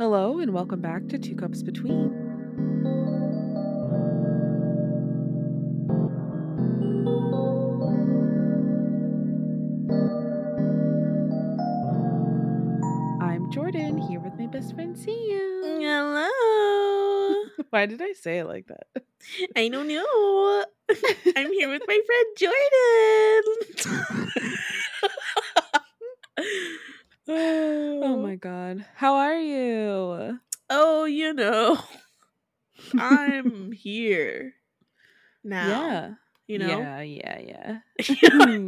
Hello, and welcome back to Two Cups Between. I'm Jordan, here with my best friend Sia. Hello. Why did I say it like that? I don't know. I'm here with my friend Jordan. Oh my god. How are you? Oh, you know. I'm here now. Yeah. You know? Yeah, yeah, yeah.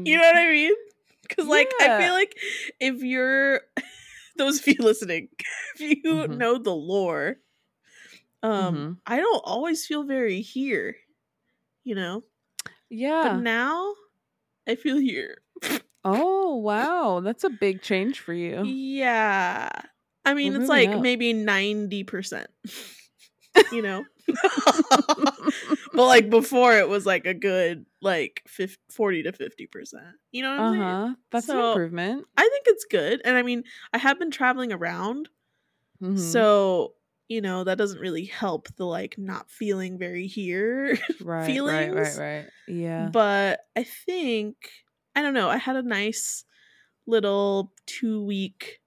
you know what I mean? Because, like, I feel like if you're, those of you listening, if you Mhm. know the lore, um, Mhm. I don't always feel very here, you know? Yeah. But now I feel here. Oh, wow. That's a big change for you. Yeah. I mean, We're it's like up. maybe 90%, you know? but like before, it was like a good like 50, 40 to 50%. You know what I'm? Uh-huh. That's an improvement. I think it's good. And I mean, I have been traveling around. Mhm. So, you know, that doesn't really help the like not feeling very here. right, right, right, right. Yeah. But I think, I don't know, I had a nice little two week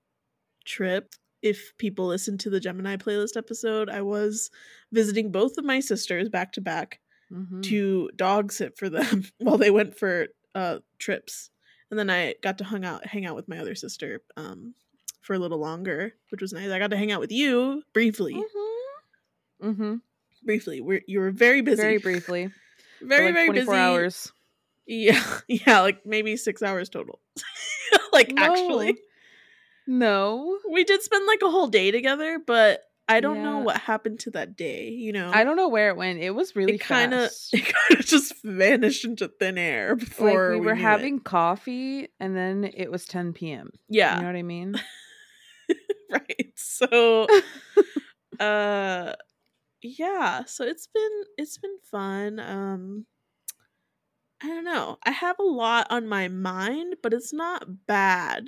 trip. If people listen to the Gemini playlist episode, I was visiting both of my sisters back to back Mhm. to dog sit for them while they went for uh trips. And then I got to hang out hang out with my other sister um for a little longer, which was nice. I got to hang out with you briefly. Mhm. Mhm. Briefly. We're you were very busy. Very briefly. Very, like very 24 busy. hours. Yeah, yeah, like maybe six hours total. like actually, No. we did spend like a whole day together, but I don't know what happened to that day. You know, I don't know where it went. It was really kind of it kind of just vanished into thin air like before we were knew it. having coffee and then it was 10 p.m. Yeah, You know what I mean? right. So, uh, yeah. So it's been it's been fun. Um, I don't know. I have a lot on my mind, but it's not bad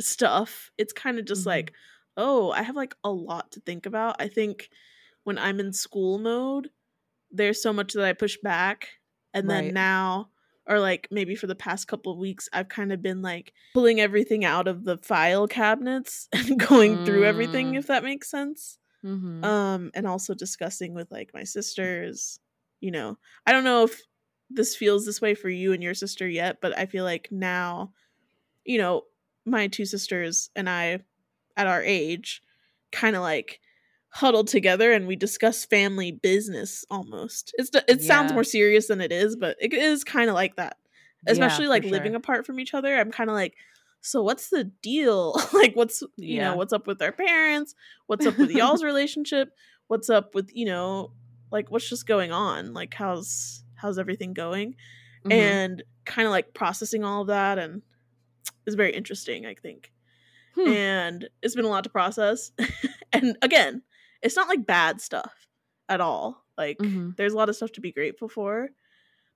stuff. It's kind of just Mhm. like, oh, I have like a lot to think about. I think when I'm in school mode, there's so much that I push back, and then now. Or like maybe for the past couple of weeks, I've kind of been like pulling everything out of the file cabinets and going through everything, Mm. if that makes sense Mhm. um and also discussing with like my sisters you know i don't know if this feels this way for you and your sister yet but i feel like now you know my two sisters and i at our age kind of like huddled together and we discuss family business almost it's it sounds Yeah. more serious than it is but it is kind of like that especially for like sure. living apart from each other i'm kind of like so what's the deal like what's you Yeah. know what's up with our parents what's up with y'all's relationship what's up with you know like what's just going on like how's how's everything going Mhm. and kind of like processing all of that and it's very interesting i think Hmm. and it's been a lot to process and again it's not like bad stuff at all like Mhm. there's a lot of stuff to be grateful for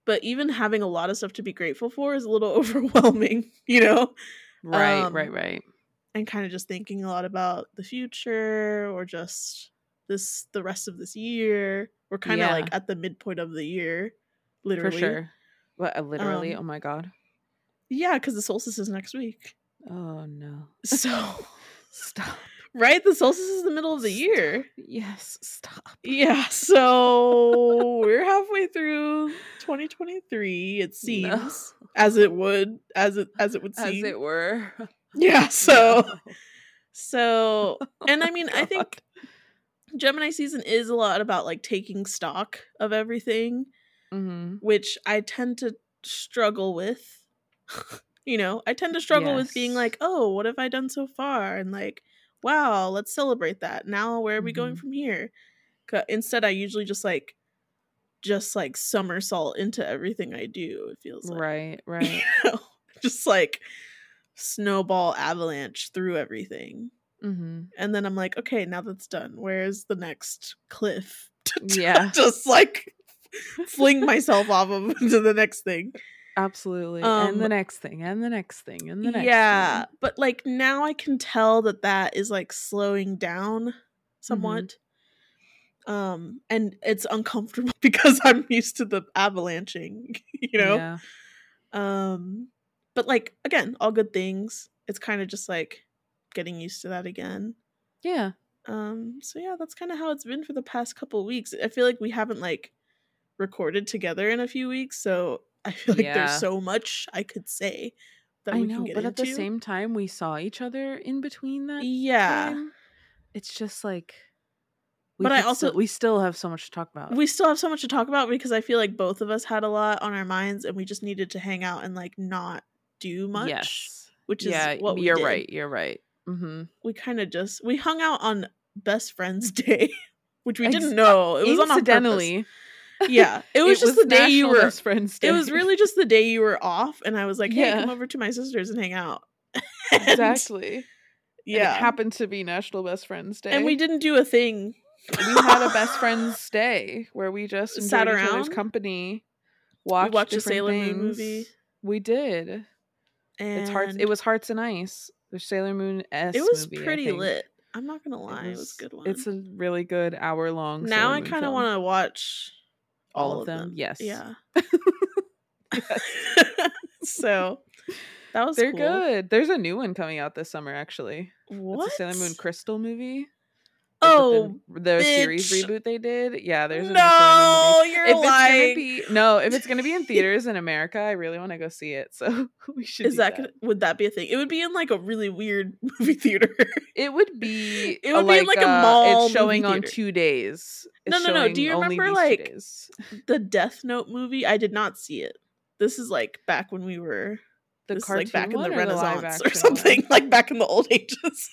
but even having a lot of stuff to be grateful for is a little overwhelming you know right, um, right, right. and kind of just thinking a lot about the future or just this the rest of this year we're kind of Yeah. like at the midpoint of the year literally For sure. What, uh, literally? Um, oh my god. yeah because the solstice is next week Oh no. so Stop. right the solstice is the middle of the year Yes, stop. yeah so we're halfway through 2023 it seems as it would as it as it would seem. As it were. yeah so No. so and i mean i think gemini season is a lot about like taking stock of everything Mhm. which i tend to struggle with you know i tend to struggle with being like oh what have i done so far and like wow let's celebrate that now where are we going Mhm. from here? instead i usually just like just like somersault into everything i do it feels like Right, right. you know? just like snowball avalanche through everything hmm and then i'm like okay now that's done where's the next cliff Yeah. just like fling myself off of to the next thing Absolutely. Um, and the next thing, and the next thing, and the next yeah, thing. but like now I can tell that that is like slowing down somewhat. Um, and it's uncomfortable because I'm used to the avalanching, you know. Yeah. Um, but like again, all good things. It's kind of just like getting used to that again. Yeah. Um, so yeah, that's kind of how it's been for the past couple weeks. I feel like we haven't like recorded together in a few weeks, so I feel like Yeah. there's so much I could say that I we know, can get but at the same time, we saw each other in between that. yeah, time. It's just like. We But I also- still, we still have so much to talk about. we still have so much to talk about because I feel like both of us had a lot on our minds, and we just needed to hang out and like not do much. Yes. which is yeah, what you're right. You're right. Mm-hmm. We kind of just we hung out on Best Friends Day, which we Ex- didn't know it was on on. Incidentally, Yeah, it was just the day you were. Best Friends Day. It was really just the day you were off, and I was like, "Hey, Yeah. come over to my sister's and hang out." And, exactly. Yeah, it happened to be National Best Friends Day, and we didn't do a thing. we had a best friends day where we just Sat each other's around? company. Watched, watched a Sailor Moon movie. We did. And It's hearts. It was Hearts and Ice. The Sailor Moon S. It was movie, pretty lit. I'm not gonna It lie, it was, a good one. It's a really good hour long. now I kind of want to watch all, of them. Yes. Yeah. Yes. so that was They're cool. good. There's a new one coming out this summer. Actually, What? it's a Sailor Moon Crystal movie. Oh, the, the series reboot they did. Yeah, there's a new Sailor Moon movie. no, you're if it's lying. gonna be no, if it's gonna be in theaters in America, I really want to go see it. So we should. Is do that, gonna, would that be a thing? It would be in like a really weird movie theater. It would be. It would be in, like, a uh, mall It's showing on two days. No, It's no, no. Do you remember, like, the Death Note movie, I did not see it. This is like back when we were the this is cartoon like back in the or the Renaissance or something, one? like back in the old ages.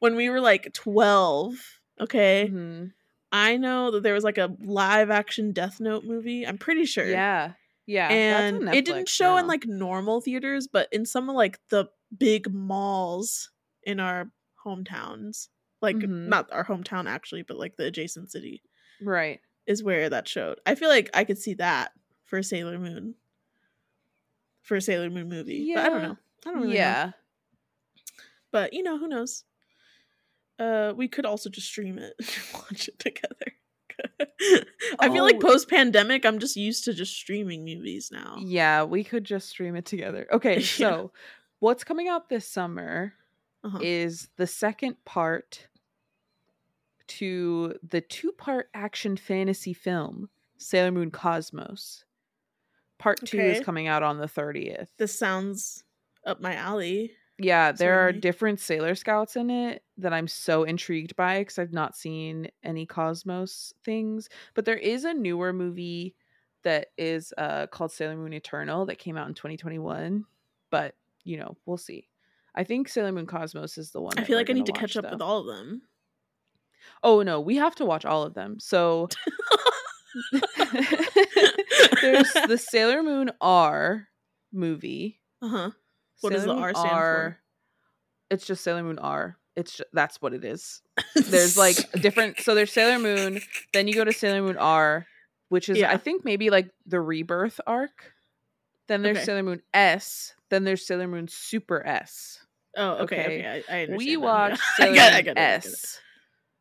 When we were like 12, okay? Mhm. I know that there was like a live action Death Note movie. I'm pretty sure. Yeah, yeah. and it didn't show in like normal theaters, but in some of like the big malls in our hometowns, like Mhm. not our hometown actually, but like the adjacent city right. is where that showed. I feel like I could see that for Sailor Moon, for a Sailor Moon movie. But I don't know. I don't really know. yeah, But you know, who knows? Uh, we could also just stream it, watch it together. I feel like Oh. post pandemic, I'm just used to just streaming movies now. yeah. We could just stream it together. Okay, Yeah. so what's coming out this summer Uh-huh. is the second part to the two-part action fantasy film Sailor Moon Cosmos. Part two is coming out on the thirtieth. This sounds up my alley. Yeah, there are Certainly. different Sailor Scouts in it that I'm so intrigued by because I've not seen any Cosmos things. But there is a newer movie that is uh, called Sailor Moon Eternal that came out in 2021. But, you know, we'll see. I think Sailor Moon Cosmos is the one. I feel like I need to gonna catch watch, up with all of them. Oh, no, we have to watch all of them. So there's the Sailor Moon R movie. Uh huh. What does the Moon R stand for? It's just Sailor Moon R. It's ju- that's what it is. There's like different. So there's Sailor Moon. Then you go to Sailor Moon R, which is Yeah. I think maybe like the rebirth arc. Then there's Okay. Sailor Moon S. Then there's Sailor Moon Super S. Oh, okay, okay. okay. I, I understand. We watched Sailor Moon I get it, I get it. S.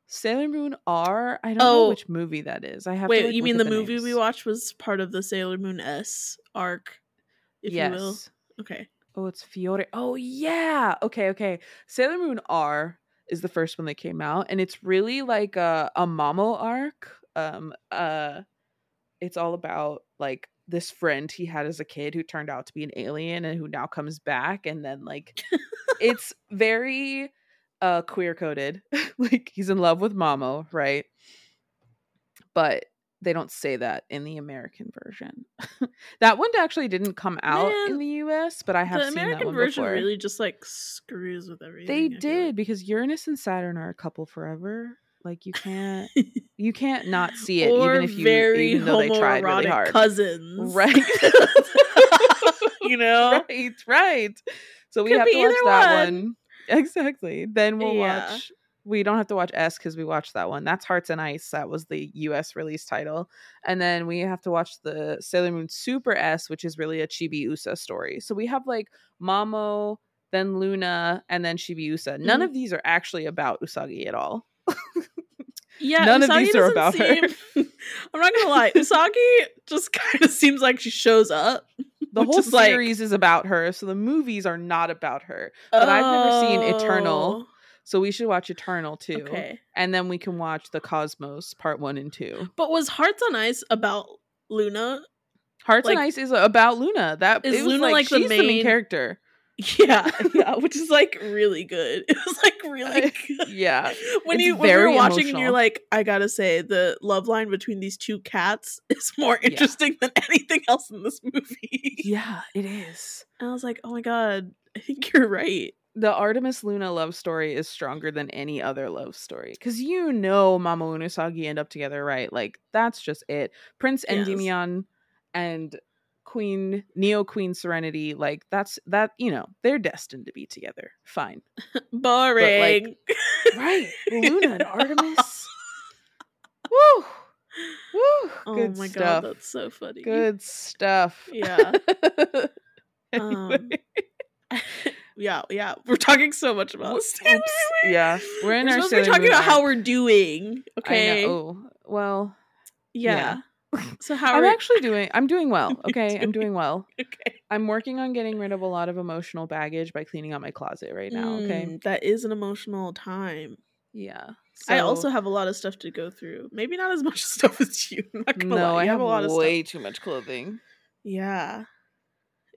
Sailor Moon R. I don't Oh. know which movie that is. I have. to, Wait, like, you mean at the, movie we watched was part of the Sailor Moon S arc, if yes. you will? Okay. Oh, it's Fiore. Oh yeah. Okay, okay. Sailor Moon R is the first one that came out, and it's really like a a Mamo arc. Um, uh, it's all about like this friend he had as a kid who turned out to be an alien and who now comes back, and then like it's very uh queer coded. like he's in love with Mamo, right? But they don't say that in the American version. that one actually didn't come out in the US, but I have the seen that American one version before. really just like screws with everything. they I did like. because Uranus and Saturn are a couple forever. Like you can't you can't not see it even if you very even though they tried really hard. cousins, Right. you know, right, right. So we Could have to watch that one. one. Exactly. Then we'll Yeah. watch we don't have to watch S because we watched that one. That's Hearts and Ice. That was the US release title. And then we have to watch the Sailor Moon Super S, which is really a Chibi Usa story. So we have like Mamo, then Luna, and then Chibi Usa. None Mhm. of these are actually about Usagi at all. Yeah, None of Usagi these are about her. I'm not gonna lie, Usagi just kind of seems like she shows up. The whole is, like- series is about her, so the movies are not about her. But I've never seen Eternal, So we should watch Eternal too. Okay, And then we can watch the Cosmos part one and two. but was Hearts on Ice about Luna? Hearts Like- Ice is about Luna. That Is Luna, like, like, the she's the main main- character. Yeah, yeah, which is like really good. It was like really good. Yeah. when you when you were very watching and you're like, I gotta say, the love line between these two cats is more Yeah. interesting than anything else in this movie. Yeah, it is. And I was like, oh my god, I think you're right. The Artemis Luna love story is stronger than any other love story. Because you know Mamo and Usagi end up together, right? Like, that's just it. Prince Yes. Endymion and Queen Neo Queen Serenity, like that's that, you know, they're destined to be together. Fine. Boring. Right. Luna and Artemis. Woo! Woo! oh my stuff. god, that's so funny. Good stuff. Yeah. Anyway. Um, yeah, yeah. We're talking so much about oops. Yeah, we're in We're our supposed to be talking about how we're doing. I Okay. know. Oh, well, Yeah. So how I'm are actually doing. I'm doing well. Okay, I'm doing- doing well. okay? I'm working on getting rid of a lot of emotional baggage by cleaning out my closet right now. Okay. Mm, that is an emotional time. Yeah. I also have a lot of stuff to go through. Maybe not as much stuff as you. I'm not gonna no. lie. I You have, a lot of way stuff. too much clothing. Yeah.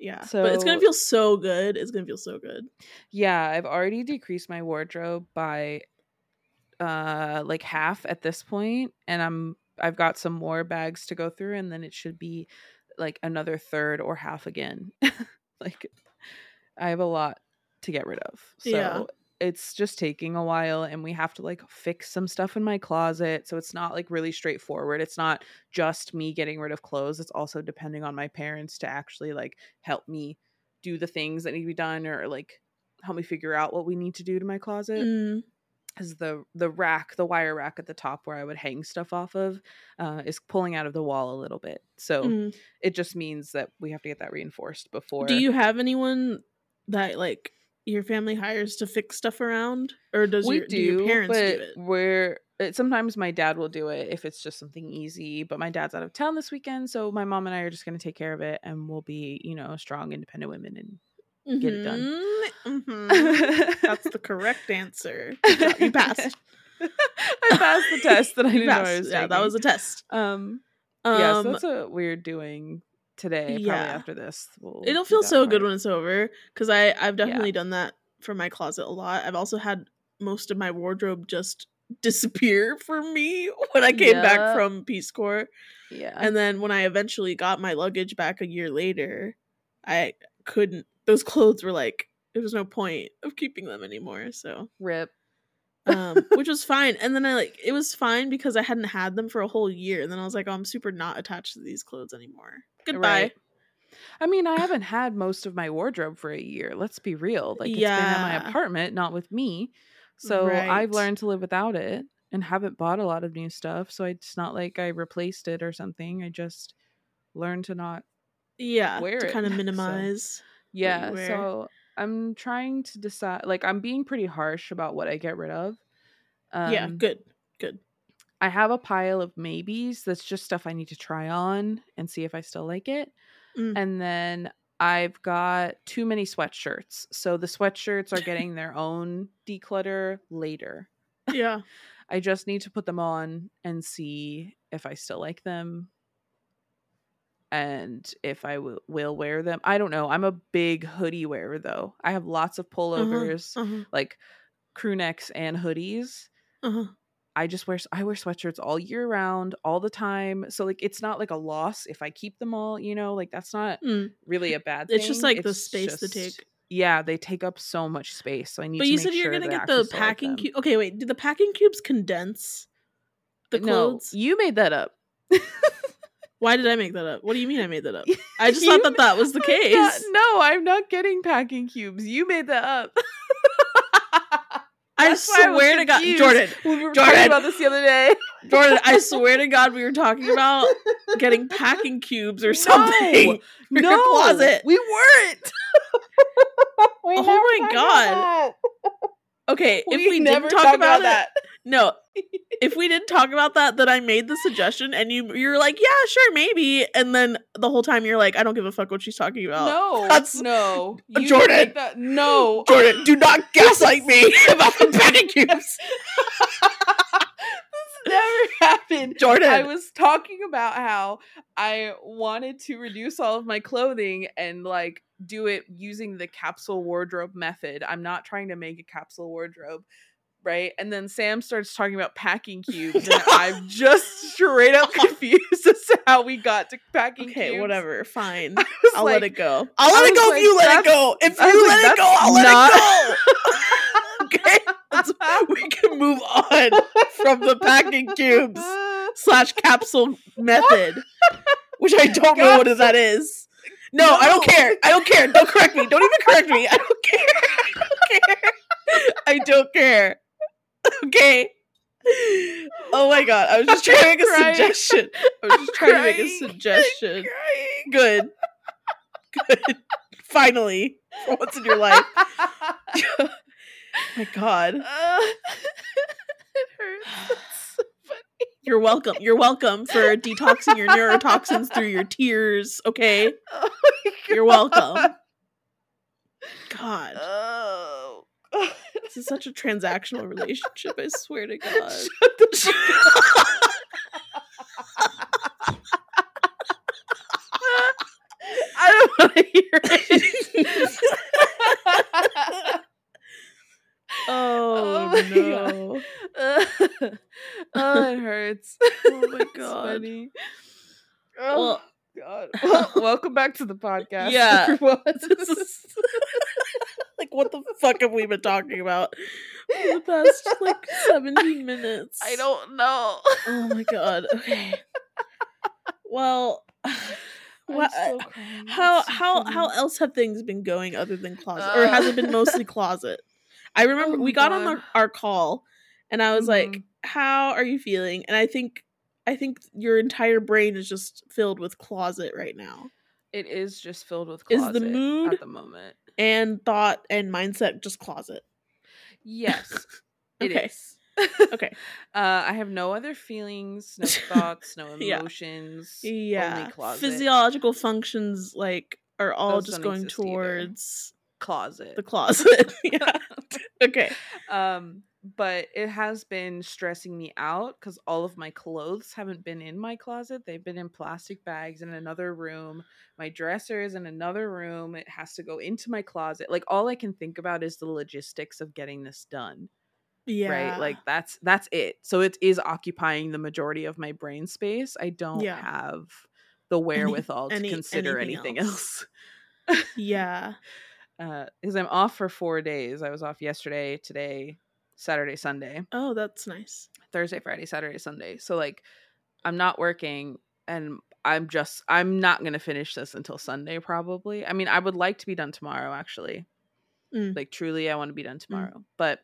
Yeah. but it's gonna feel so good. It's gonna feel so good. Yeah, I've already decreased my wardrobe by uh like half at this point and I'm I've got some more bags to go through and then it should be like another third or half again. like I have a lot to get rid of. So Yeah. It's just taking a while and we have to like fix some stuff in my closet so it's not like really straightforward. It's not just me getting rid of clothes. It's also depending on my parents to actually like help me do the things that need to be done or like help me figure out what we need to do to my closet Mm, because the the rack the wire rack at the top where i would hang stuff off of uh, is pulling out of the wall a little bit so mm. it just means that we have to get that reinforced before Do you have anyone that like your family hires to fix stuff around, or does we your, do, do your parents do it? we're sometimes my dad will do it if it's just something easy but my dad's out of town this weekend so my mom and i are just going to take care of it and we'll be you know strong independent women and get it done. Mhm, mhm. That's the correct answer. You passed. I passed the test that I didn't know I was yeah, that was a test. um Um, yeah, so that's what we're doing today. Probably yeah. after this, we'll it'll feel so good when it's over because I I've definitely done that for my closet a lot. I've also had most of my wardrobe just disappear for me when I came Yeah. back from Peace Corps. yeah, And then when I eventually got my luggage back a year later, I couldn't. Those clothes were like there was no point of keeping them anymore. So, rip. Um, which was fine. And then I like it was fine because I hadn't had them for a whole year. And then I was like, oh, I'm super not attached to these clothes anymore. Goodbye. Right. I mean, I haven't had most of my wardrobe for a year. Let's be real. Like it's been at my apartment, not with me. So I've learned to live without it and haven't bought a lot of new stuff. So it's not like I replaced it or something. I just learned to not Yeah, Wear to it, kind of so- minimize. Yeah, so I'm trying to decide like I'm being pretty harsh about what I get rid of. Um, yeah, good, good. I have a pile of maybes that's just stuff I need to try on and see if I still like it. Mm. And then I've got too many sweatshirts. So the sweatshirts are getting their own declutter later. Yeah, I just need to put them on and see if I still like them and if I w- will wear them. I don't know. I'm a big hoodie wearer though. I have lots of pullovers, uh-huh, like crew necks and hoodies. uh-huh. I just wear I wear sweatshirts all year round, all the time. So like it's not like a loss if I keep them all, you know, like that's not Mm. really a bad thing. It's just like the It's space to take. Yeah, they take up so much space. So I need But to you said you're sure gonna get the packing cube. Okay, wait. Did the packing cubes condense the No, clothes? you made that up. Why did I make that up? What do you mean I made that up? I just thought that that was the case. not- no, I'm not getting packing cubes. You made that up. I why I swear to God, Jordan, we were Jordan. talking about this the other day. Jordan, I swear to God, we were talking about getting packing cubes or something. No, for your closet. we weren't. We Oh my God. About Okay, that. if we never didn't talk talked about, it, that. no. If we didn't talk about that, then I made the suggestion, and you you're like, yeah, sure, maybe, and then the whole time you're like, I don't give a fuck what she's talking about. no, that's- no, You Jordan. that- no, Jordan, do not gaslight me about the packing cubes. never happened. Jordan, I was talking about how I wanted to reduce all of my clothing and like do it using the capsule wardrobe method. I'm not trying to make a capsule wardrobe, right? And then Sam starts talking about packing cubes, and I'm just straight up confused as to how we got to packing okay, cubes. whatever, fine. I'll like, let it go. I'll let it go like, if you let it go. If you like, let it go, I'll let it go. okay, we can move on from the packing cubes slash capsule method, which I don't know what that is. No, I don't care. I don't care. Don't correct me. Don't even correct me. I don't care. I don't care. I don't care. Okay. Oh my god. I was just trying to make a Crying. suggestion. I was just trying to make a Crying. suggestion. Good. Good. Finally. For once in your life. Oh my god. Uh, it hurts. It's so funny. You're welcome. You're welcome for detoxing your neurotoxins through your tears. Okay. Oh You're welcome. God. Oh. This is such a transactional relationship, I swear to God. Shut the. I don't want to hear it. Oh, my no. oh, it hurts. Oh my God. Oh Well, God. Well, welcome back to the podcast. Yeah. is like what the fuck have we been talking about for the past like 17 minutes? I don't know. Oh my god. Okay. Well, what so how so how funny. how else have things been going other than closet or has it been Uh. mostly closet i remember Oh we got on the, our call and i was like Mhm. how are you feeling and i think i think your entire brain is just filled with closet right now It is just filled with closet Is the mood- at the moment. and thought and mindset just closet Yes, it Okay. Uh, I have no other feelings, no thoughts, no emotions. yeah Only closet. physiological functions like are all Those just going exist either. towards closet. the closet yeah okay um, but it has been stressing me out because all of my clothes haven't been in my closet. They've been in plastic bags in another room. My dresser is in another room. It has to go into my closet. Like all I can think about is the logistics of getting this done. yeah right like that's that's it so it is occupying the majority of my brain space i don't Yeah. have the wherewithal any- to consider anything anything else. else yeah uh because i'm off for four days. I was off yesterday today saturday sunday. Oh that's nice. Thursday friday saturday sunday. So like i'm not working and i'm just i'm not gonna finish this until sunday probably. I mean i would like to be done tomorrow actually. Mm. like truly i want to be done tomorrow. But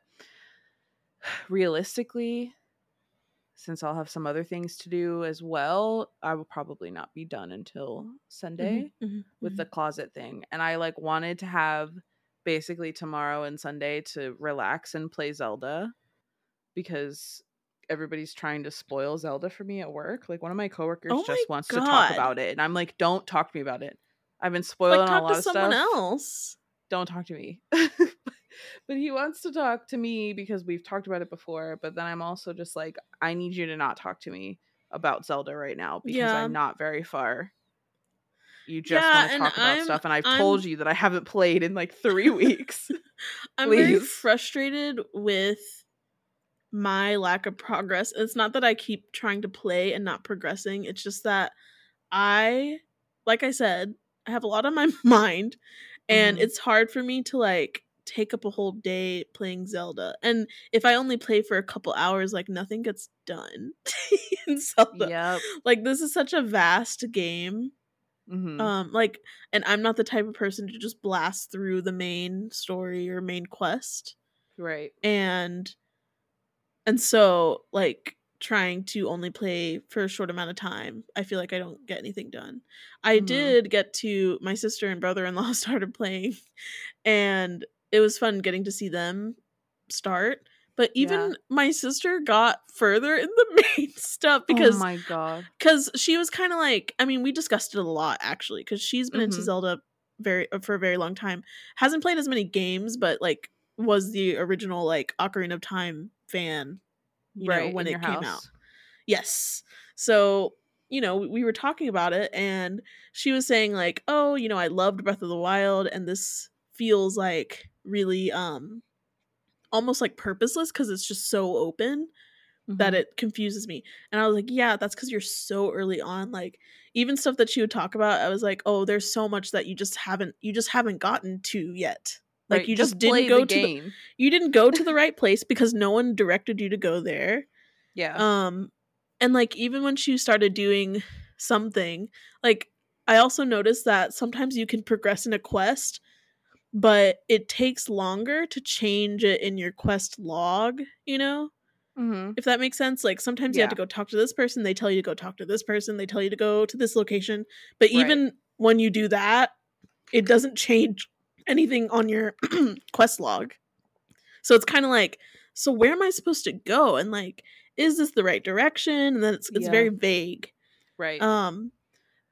realistically since i'll have some other things to do as well i will probably not be done until sunday Mhm, mhm, with the closet thing and i like wanted to have basically tomorrow and sunday to relax and play zelda because everybody's trying to spoil zelda for me at work like one of my coworkers Oh my just wants to talk about it and i'm like don't talk to me about it. I've been spoiling like a talk to someone else. Don't talk to me. but he wants to talk to me because we've talked about it before. But then I'm also just like, I need you to not talk to me about Zelda right now because Yeah. I'm not very far. You just Yeah, want to talk about I'm- stuff, and I've I'm- told you that I haven't played in like three weeks. i'm very frustrated with my lack of progress it's not that i keep trying to play and not progressing it's just that i like i said i have a lot on my mind and Mhm. it's hard for me to like take up a whole day playing zelda and if i only play for a couple hours like nothing gets done in zelda yep. like this is such a vast game Mhm. um like and i'm not the type of person to just blast through the main story or main quest Right. and and so like trying to only play for a short amount of time i feel like i don't get anything done i Mhm. did get to my sister and brother-in-law started playing and it was fun getting to see them start but even Yeah. my sister got further in the main stuff because oh my god. because she was kind of like i mean we discussed it a lot actually because she's been into Mhm. zelda very uh, for a very long time hasn't played as many games but like was the original like ocarina of time fan you know, right when it came out yes so you know we were talking about it and she was saying like oh you know i loved breath of the wild and this feels like really um almost like purposeless because it's just so open that Mhm. it confuses me. And I was like, yeah, that's because you're so early on. Like even stuff that she would talk about, I was like, oh, there's so much that you just haven't you just haven't gotten to yet. Like Right, you just, play didn't go the to the, you didn't go to the right place because no one directed you to go there. yeah. Um and like even when she started doing something, like I also noticed that sometimes you can progress in a quest, but it takes longer to change it in your quest log, you know? mm-hmm. if that makes sense. Like sometimes you have to go talk to this person, they tell you to go talk to this person, they tell you to go to this location. But Right. even when you do that, it doesn't change anything on your quest log. So it's kind of like, so where am I supposed to go? And like, is this the right direction? And then it's it's Yeah. very vague. Right. Um,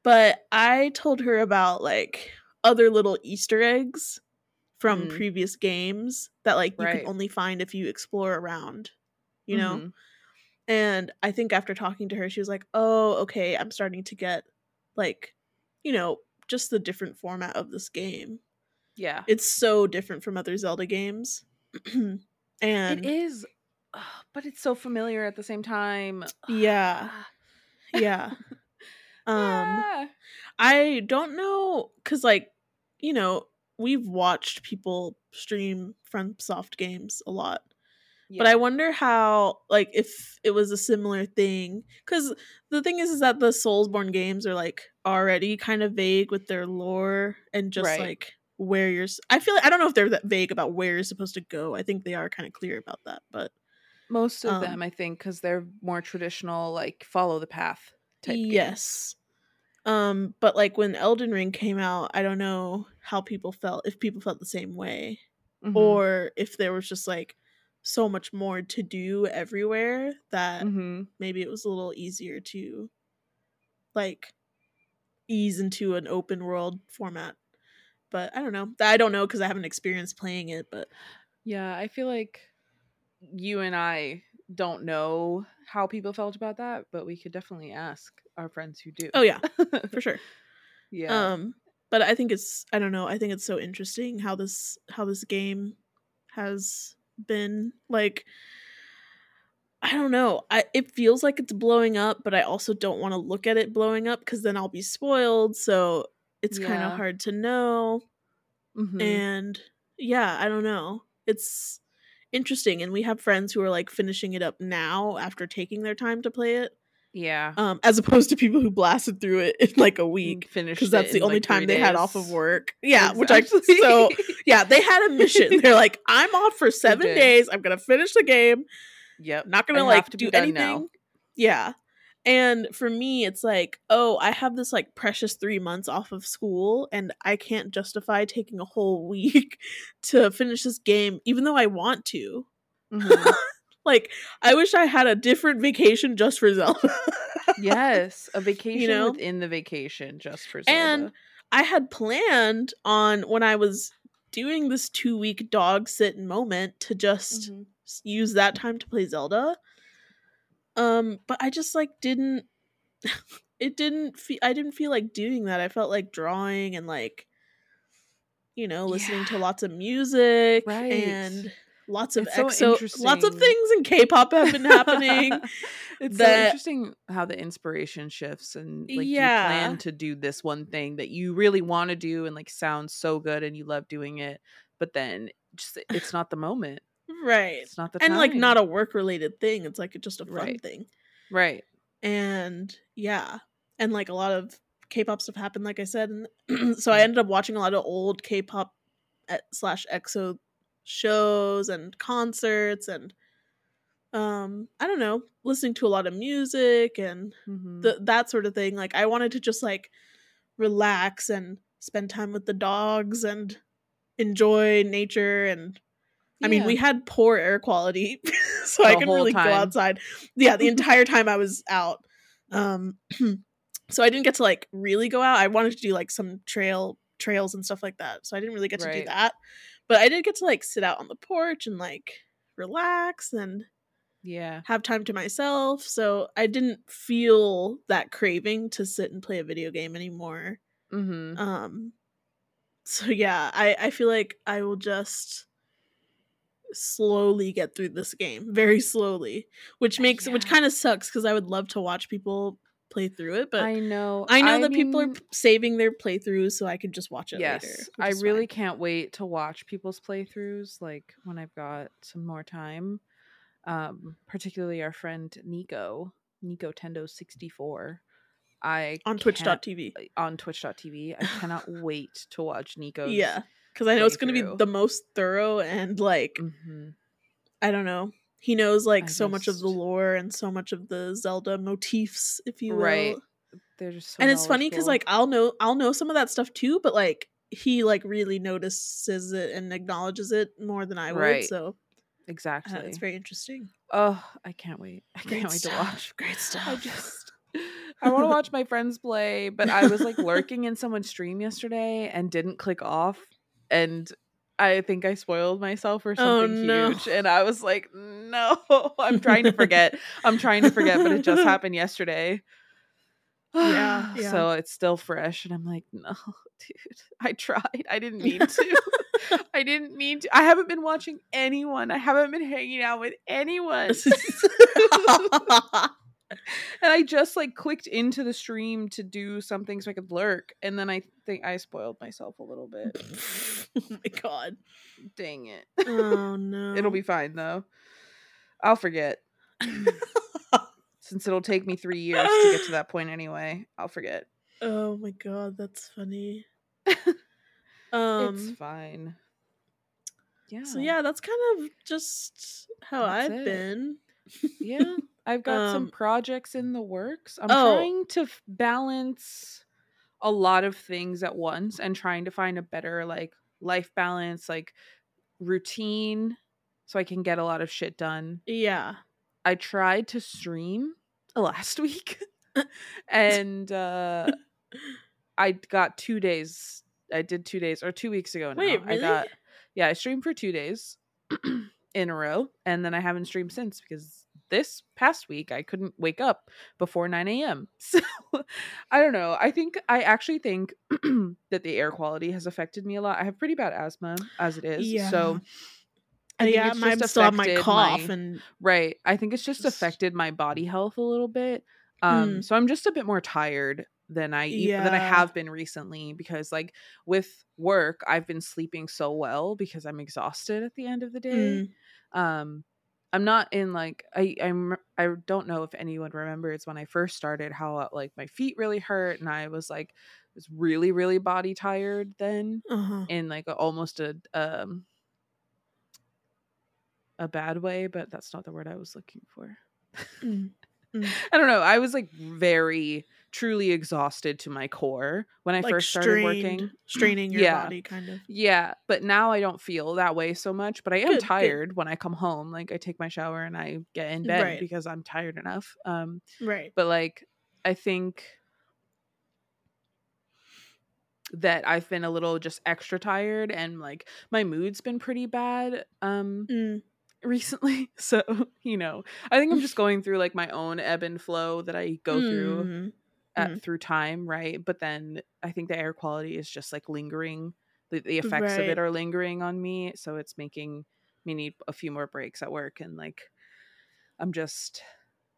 but I told her about like other little Easter eggs from Mm. previous games that like you Right. can only find if you explore around, you know. Mhm. And I think after talking to her, she was like, "Oh, okay, I'm starting to get like, you know, just the different format of this game. Yeah. It's so different from other Zelda games." and it is but it's so familiar at the same time. Yeah. yeah. Um Ah. I don't know cuz like, you know, we've watched people stream FromSoft games a lot. But I wonder how like if it was a similar thing cuz the thing is is that the Soulsborne games are like already kind of vague with their lore and just Right. like where you're I feel like I don't know if they're that vague about where you're supposed to go. I think they are kind of clear about that, but most of um, them I think cuz they're more traditional like follow the path type games. Um but like when Elden Ring came out, I don't know how people felt if people felt the same way Mhm. or if there was just like so much more to do everywhere that Mhm. maybe it was a little easier to like ease into an open world format but i don't know i don't know because i haven't experienced playing it but Yeah, I feel like you and I don't know how people felt about that, but we could definitely ask our friends who do. oh yeah for sure yeah. um but i think it's i don't know i think it's so interesting how this how this game has been like i don't know I, it feels like it's blowing up but i also don't want to look at it blowing up because then i'll be spoiled so it's kind of hard to know Mhm. and yeah i don't know it's interesting and we have friends who are like finishing it up now after taking their time to play it yeah. um as opposed to people who blasted through it in like a week because that's the only like, time they had off of work yeah which i Exactly. so yeah they had a mission they're like i'm off for seven days i'm gonna finish the game yep. not gonna I like do anything now. yeah and for me it's like oh i have this like precious three months off of school and i can't justify taking a whole week to finish this game even though i want to Mhm. like i wish i had a different vacation just for zelda yes, a vacation know? within the vacation just for Zelda. and i had planned on when i was doing this two week dog sit moment to just Mhm. use that time to play Zelda. Um, but I just like didn't it didn't feel I didn't feel like doing that. I felt like drawing and like you know, listening to lots of music Right. and lots of It's so exo lots of things in K-pop have been happening. it's so interesting how the inspiration shifts and like Yeah. you plan to do this one thing that you really want to do and like sounds so good and you love doing it, but then just it's not the moment. right. It's not the And like not a work related thing. It's like just a fun Right. thing. right. and yeah and like a lot of k-pop stuff happened like i said and so Mm. i ended up watching a lot of old k-pop eh, slash exo shows and concerts and um I don't know, listening to a lot of music and Mhm. the, that sort of thing. Like I wanted to just like relax and spend time with the dogs and enjoy nature and I mean, we had poor air quality, so I The couldn't whole really go outside. Yeah, the entire time I was out. Um, so I didn't get to like really go out. I wanted to do like some trail trails and stuff like that. So I didn't really get to do that. But I did get to like sit out on the porch and like relax and yeah. have time to myself. So I didn't feel that craving to sit and play a video game anymore. Mhm. Um so yeah, I I feel like I will just slowly get through this game, very slowly, which makes which kind of sucks cuz I would love to watch people play through it, but I, know I know. know that people are saving their playthroughs so I can just watch it yes, later. I really fine. can't wait to watch people's playthroughs. Like when I've got some more time. Um, particularly our friend Nico, Nico Tendo sixty four. I on twitch.tv. on twitch.tv. I cannot wait to watch Nico. Yeah, cuz I know it's going to be the most thorough and like Mhm. I don't know. He knows like I so much of the lore and so much of the Zelda motifs, if you will. Right. They're just so and it's funny because like I'll know I'll know some of that stuff too, but like he like really notices it and acknowledges it more than I would. Right. So uh, exactly. it's very interesting. Oh, I can't wait. I Great can't wait to watch. Great stuff. I just I want to watch my friends play, but I was like lurking in someone's stream yesterday and didn't click off and I think I spoiled myself for Oh, something no. huge and I was like, "No, I'm trying to forget. I'm trying to forget, but it just happened yesterday." Yeah, yeah. So it's still fresh and I'm like, "No, dude. I tried. I didn't mean to. I didn't mean to. I haven't been watching anyone. I haven't been hanging out with anyone." And I just like clicked into the stream to do something so I could lurk, and then I think I spoiled myself a little bit. oh my god. Dang it! Oh no. It'll be fine though. I'll forget since it'll take me three years to get to that point anyway. I'll forget. Oh my god, that's funny. Um it's fine. Yeah. so yeah, that's kind of just how That's I've it. been. yeah. I've got some Um, projects in the works. I'm oh. trying to f- balance a lot of things at once and trying to find a better like life balance, like routine so I can get a lot of shit done. Yeah. I tried to stream last week and uh I got 2 days. I did 2 days or 2 weeks ago now. Wait, I really? got yeah, I streamed for 2 days in a row and then I haven't streamed since because this past week I couldn't wake up before 9 a.m. So I don't know. I think I actually think that the air quality has affected me a lot. I have pretty bad asthma as it is. Yeah. So I think yeah, it's my, just I still have my cough my- and Right. I think it's just Just- affected my body health a little bit. Um Mm. so I'm just a bit more tired than I e- than I have been recently because like with work I've been sleeping so well because I'm exhausted at the end of the day. Mm. Um I'm not in like I I'm I don't know if anyone remembers when I first started how like my feet really hurt and I was like was really really body tired then uh-huh. in like a, almost a um a bad way, but that's not the word I was looking for. Mm. Mm. I don't know. I was like very truly exhausted to my core when I like first started strained, working. straining your Yeah. body kind of. Yeah, but now I don't feel that way so much, but I am Good, good. tired when I come home. Like I take my shower and I get in bed Right. because I'm tired enough. Um Right. but like I think that I've been a little just extra tired and like my mood's been pretty bad um Mm. recently. So, you know, I think I'm just going through like my own ebb and flow that I go through Mhm. At, Mhm. through time, right? But then I think the air quality is just like lingering. The, the effects of it are lingering on me, so it's making me need a few more breaks at work and like I'm just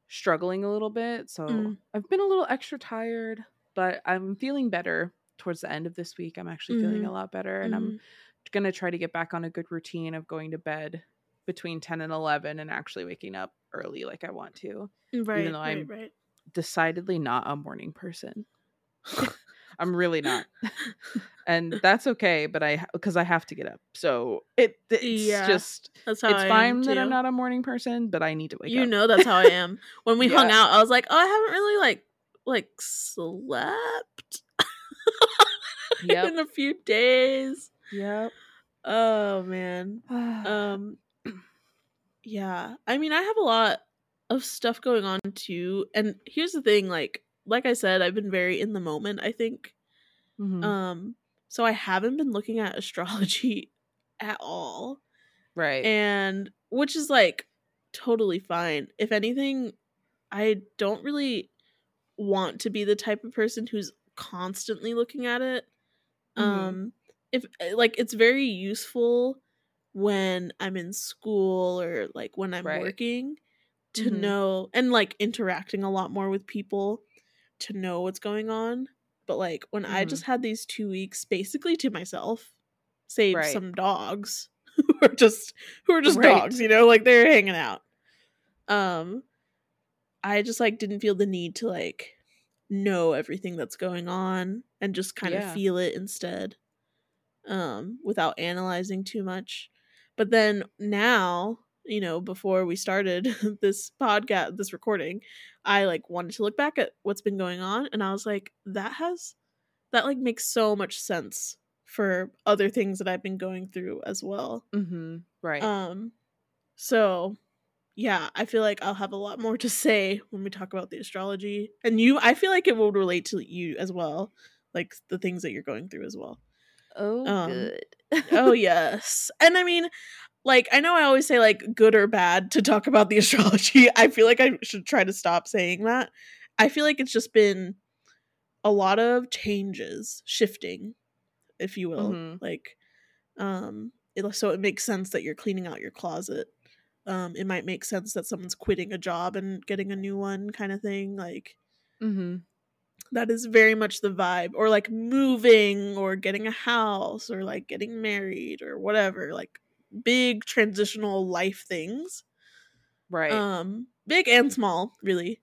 struggling a little bit. So, Mm. I've been a little extra tired, but I'm feeling better towards the end of this week. I'm actually feeling a Mhm. lot better and I'm Mhm. going to try to get back on a good routine of going to bed between 10 and 11 and actually waking up early like I want to. right, though right, I'm- right. Decidedly not a morning person. I'm really not. and that's okay, but I because I have to get up. So it it's Yeah, just That's how it's I fine that I'm not a morning person, but I need to wake You up. You know that's how I am. When we hung out, I was like, "Oh, I haven't really like like slept Yep. in a few days." Yep. Oh man. Um yeah. I mean, I have a lot of stuff going on too. And here's the thing, like like I said, I've been very in the moment, I think. Mhm. Um so I haven't been looking at astrology at all. right. and which is like totally fine. If anything, I don't really want to be the type of person who's constantly looking at it. Mhm. Um if like it's very useful when I'm in school or like when I'm Right. working to Mhm. know and like interacting a lot more with people to know what's going on. But like when I Mhm. just had these 2 weeks basically to myself, save Right. some dogs who are just who are just Right. dogs, you know, like they're hanging out. Um I just like didn't feel the need to like know everything that's going on and just kind Yeah. of feel it instead um without analyzing too much. But then now, you know, before we started this podcast, this recording, I like wanted to look back at what's been going on and I was like that has that like makes so much sense for other things that I've been going through as well. Mhm. Right. Um so yeah, I feel like I'll have a lot more to say when we talk about the astrology. And you I feel like it will relate to you as well, like the things that you're going through as well. oh, um, good. oh yes. And I mean like I know I always say like good or bad to talk about the astrology. I feel like I should try to stop saying that. I feel like it's just been a lot of changes, shifting, if you will. Mhm. Like um it, so it makes sense that you're cleaning out your closet. Um it might make sense that someone's quitting a job and getting a new one kind of thing like mm-hmm. that is very much the vibe or like moving or getting a house or like getting married or whatever like big transitional life things Right. um big and small really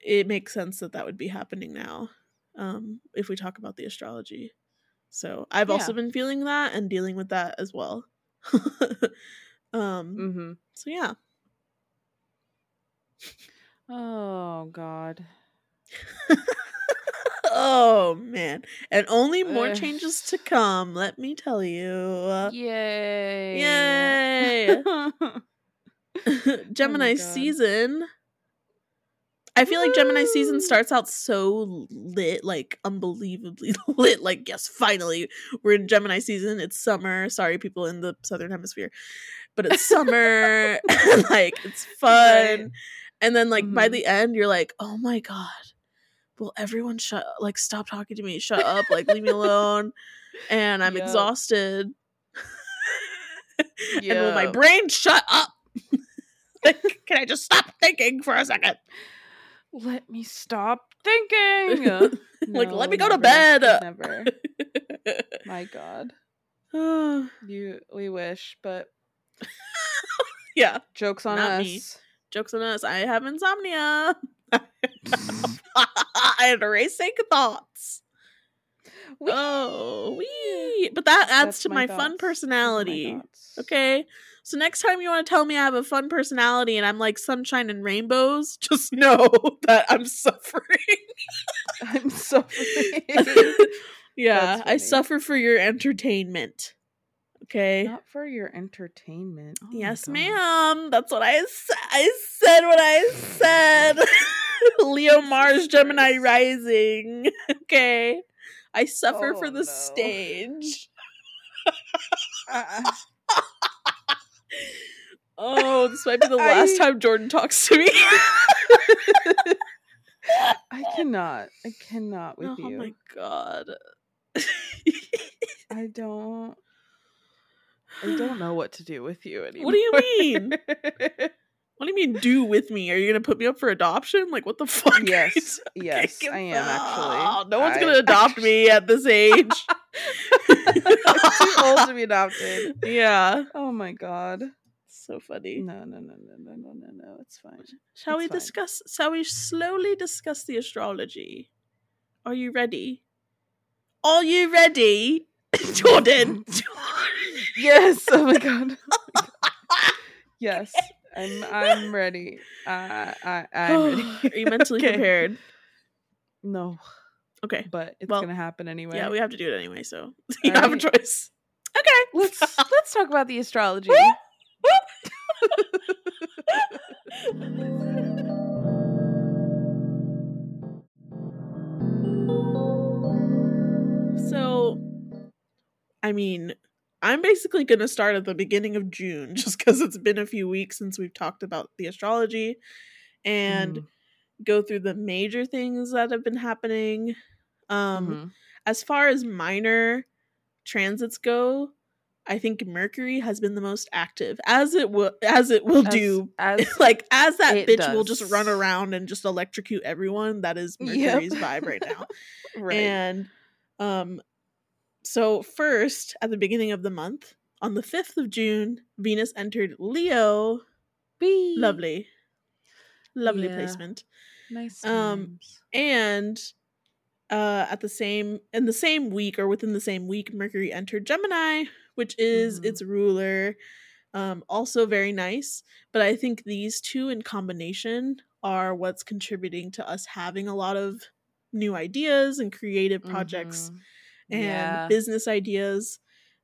it makes sense that that would be happening now um if we talk about the astrology so i've also been feeling that and dealing with that as well um mm-hmm. so yeah Oh god. oh man and only more Ugh. changes to come let me tell you Yay. Yay. Gemini God. season. I feel like Gemini season starts out so lit, like unbelievably lit. Like, yes, finally, we're in Gemini season. It's summer. Sorry, people in the southern hemisphere, but it's summer. like, it's fun. Right. And then, like, by Mhm. the end, you're like, oh my God, will everyone shut, like, stop talking to me? Shut up. Like, leave me alone. And I'm exhausted. and will my brain shut up? like, can I just stop thinking for a second? Let me stop thinking. like, No, let me go to bed. Never. My god. You we wish, but yeah jokes on Not us. me. jokes on us. I have insomnia. Mm-hmm. I had racing thoughts. Whee! Oh, wee. But that adds That's to my, fun thoughts. Those are my personality. Okay. So next time you want to tell me I have a fun personality and I'm like sunshine and rainbows, just know that I'm suffering. I'm suffering. yeah, I suffer for your entertainment. Okay. Not for your entertainment. Oh yes, ma'am. That's what I said. I said what I said. Leo Mars Gemini rising. okay. I suffer for Oh, the no. stage. Uh-uh. Oh, this might be the last I- time Jordan talks to me. I cannot. I cannot with oh you. Oh my god. I don't. I don't know what to do with you anymore. What do you mean? What do you mean do with me? Are you gonna put me up for adoption? Like what the fuck? yes, yes, I am actually. Oh, no one's I- gonna adopt me at this age. too old to be adopted. yeah. Oh my god. So funny. No, no, no, no, no, no, no, no. It's fine. Shall we fine. discuss shall we slowly discuss the astrology? Are you ready? Are you ready, Jordan? yes. Oh my god. yes. I'm I'm ready. Uh, I I'm ready. Are you mentally Okay. prepared? No, Okay. but it's Well, gonna happen anyway. Yeah, we have to do it anyway, so you don't have a choice. Okay. let's let's talk about the astrology. So, I mean, I'm basically going to start at the beginning of June just because it's been a few weeks since we've talked about the astrology and Mhm, go through the major things that have been happening. Um, mhm. As far as minor transits go, I think Mercury has been the most active, as it will as it will As- do. as like as that it bitch will just run around and just electrocute everyone. That is Yep. Mercury's vibe right now. right. And um so first at the beginning of the month, on the 5th of June, Venus entered Leo. Be Lovely. Lovely Yeah. placement. Nice. Um. And uh at the same in the same week or within the same week, Mercury entered Gemini, which is Mhm. its ruler. Um also very nice, but I think these two in combination are what's contributing to us having a lot of new ideas and creative projects Mhm. And yeah. business ideas.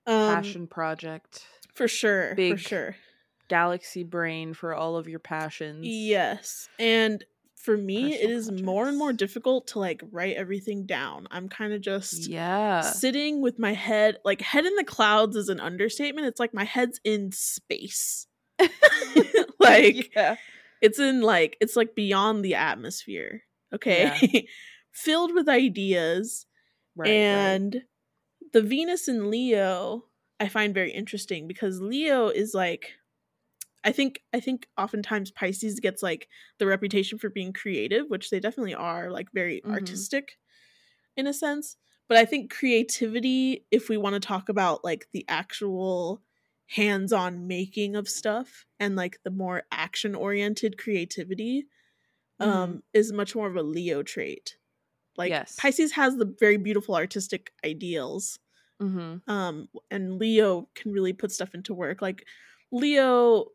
Um, passion project, for sure, Big for sure. galaxy brain for all of your passions. Yes, and for me, it Personal is more and more difficult to like write everything down. I'm kind of just Yeah. sitting with my head, like head in the clouds is an understatement. It's like my head's in space, like yeah. it's in like it's like beyond the atmosphere. Okay, filled with ideas. Right. and the Venus in Leo I find very interesting because Leo is like I think I think oftentimes Pisces gets like the reputation for being creative, which they definitely are, like very Mhm. artistic in a sense. But I think creativity, if we want to talk about like the actual hands-on making of stuff and like the more action-oriented creativity, um, is much more of a Leo trait. Like Yes. Pisces has the very beautiful artistic ideals, Mm-hmm. um, and Leo can really put stuff into work. Like Leo,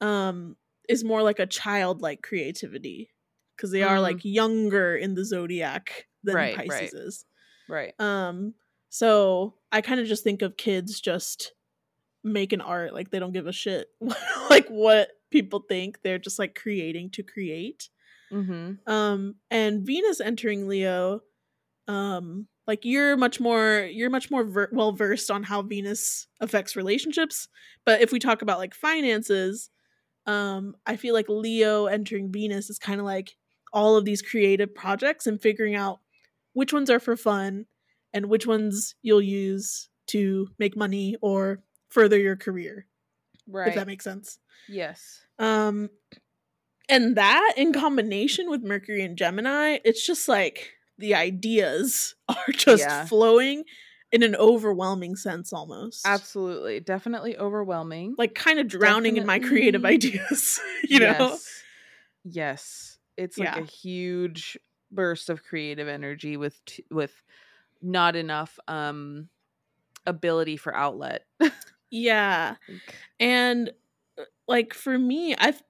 um, is more like a childlike creativity because they are Mm. like younger in the zodiac than Right, Pisces right. is. Right. Um, so I kind of just think of kids just making art like they don't give a shit like what people think. They're just like creating to create. Mm-hmm. Um, and Venus entering Leo, um, like you're much more you're much more ver- well versed on how Venus affects relationships. But if we talk about like finances, um, I feel like Leo entering Venus is kind of like all of these creative projects and figuring out which ones are for fun and which ones you'll use to make money or further your career. Right. If that makes sense. yes. Um and that in combination with Mercury and Gemini, it's just like the ideas are just Yeah. flowing in an overwhelming sense almost. Absolutely. Definitely overwhelming. Like kind of drowning in my creative ideas, you know? Yes. Yes. It's like Yeah. a huge burst of creative energy with t- with not enough um ability for outlet. Yeah. Like, And uh, like for me, I've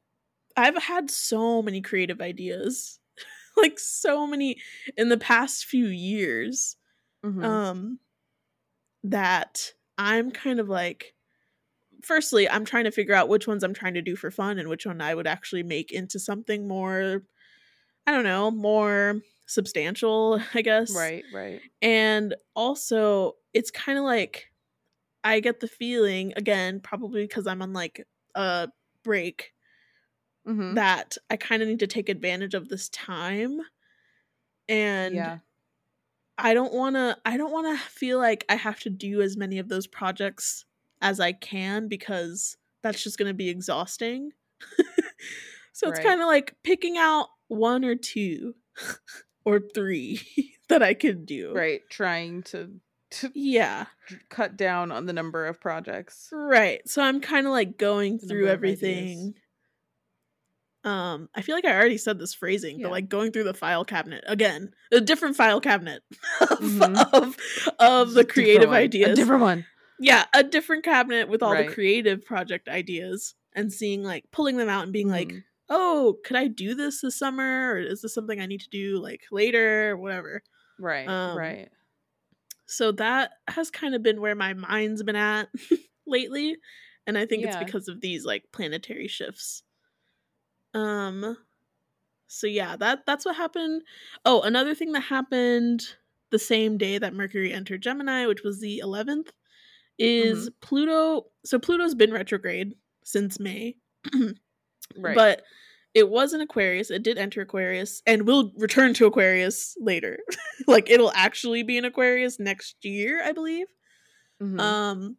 I've had so many creative ideas. like so many in the past few years. mhm. um that i'm kind of like firstly i'm trying to figure out which ones i'm trying to do for fun and which one i would actually make into something more i don't know more substantial i guess right, right. and also it's kind of like i get the feeling again probably because i'm on like a break Mm-hmm. that i kind of need to take advantage of this time and yeah. I don't want to I don't want to feel like I have to do as many of those projects as I can because that's just going to be exhausting. so it's kind of like picking out one or two or three that I could do. Right. Trying to to Yeah. cut down on the number of projects. Right. So I'm kind of like going through everything um i feel like i already said this phrasing Yeah. but like going through the file cabinet again a different file cabinet of, Mhm. of, of the Different creative a ideas different one. yeah a different cabinet with all Right. the creative project ideas and seeing like pulling them out and being like Mhm. oh could i do this this summer or is this something i need to do like later or whatever right, um, right. so that has kind of been where my mind's been at lately and i think Yeah. it's because of these like planetary shifts um so yeah that that's what happened oh another thing that happened the same day that mercury entered gemini which was the 11th is pluto so pluto's been retrograde since may Right. but it was in Aquarius. It did enter Aquarius and will return to Aquarius later. like it'll actually be in Aquarius next year, I believe. Mhm. Um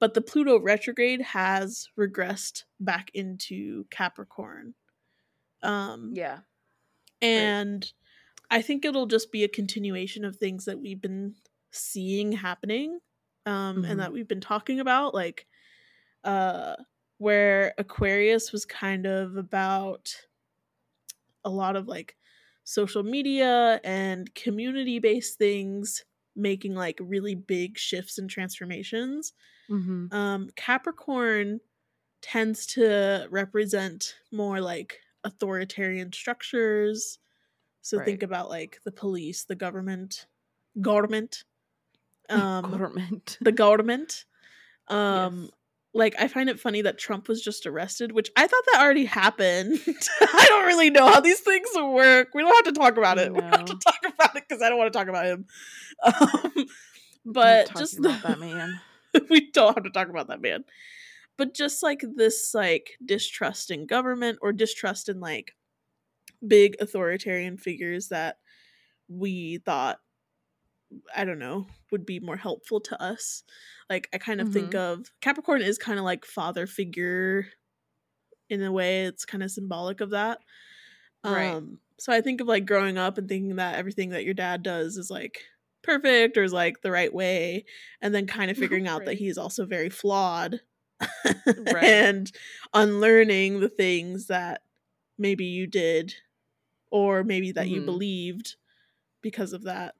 but the Pluto retrograde has regressed back into Capricorn. Um yeah. and I think it'll just be a continuation of things that we've been seeing happening um Mhm. and that we've been talking about like uh where Aquarius was kind of about a lot of like social media and community based things making like really big shifts and transformations hmm um Capricorn tends to represent more like authoritarian structures. So think about like the police, the government, government, um, Government. the government. Um, Yes. like I find it funny that Trump was just arrested, which I thought that already happened. I don't really know how these things work. We don't have to talk about it. We don't have to talk about it because I don't want to talk about him. Um, but just the, that man. we don't have to talk about that man. But just like this like distrust in government or distrust in like big authoritarian figures that we thought I don't know, would be more helpful to us. Like I kind of think of Capricorn is kind of like father figure in a way. It's kind of symbolic of that. Right. Um so I think of like growing up and thinking that everything that your dad does is like perfect or is like the right way and then kind of figuring out that he's also very flawed Right. and unlearning the things that maybe you did or maybe that you Mhm. believed because of that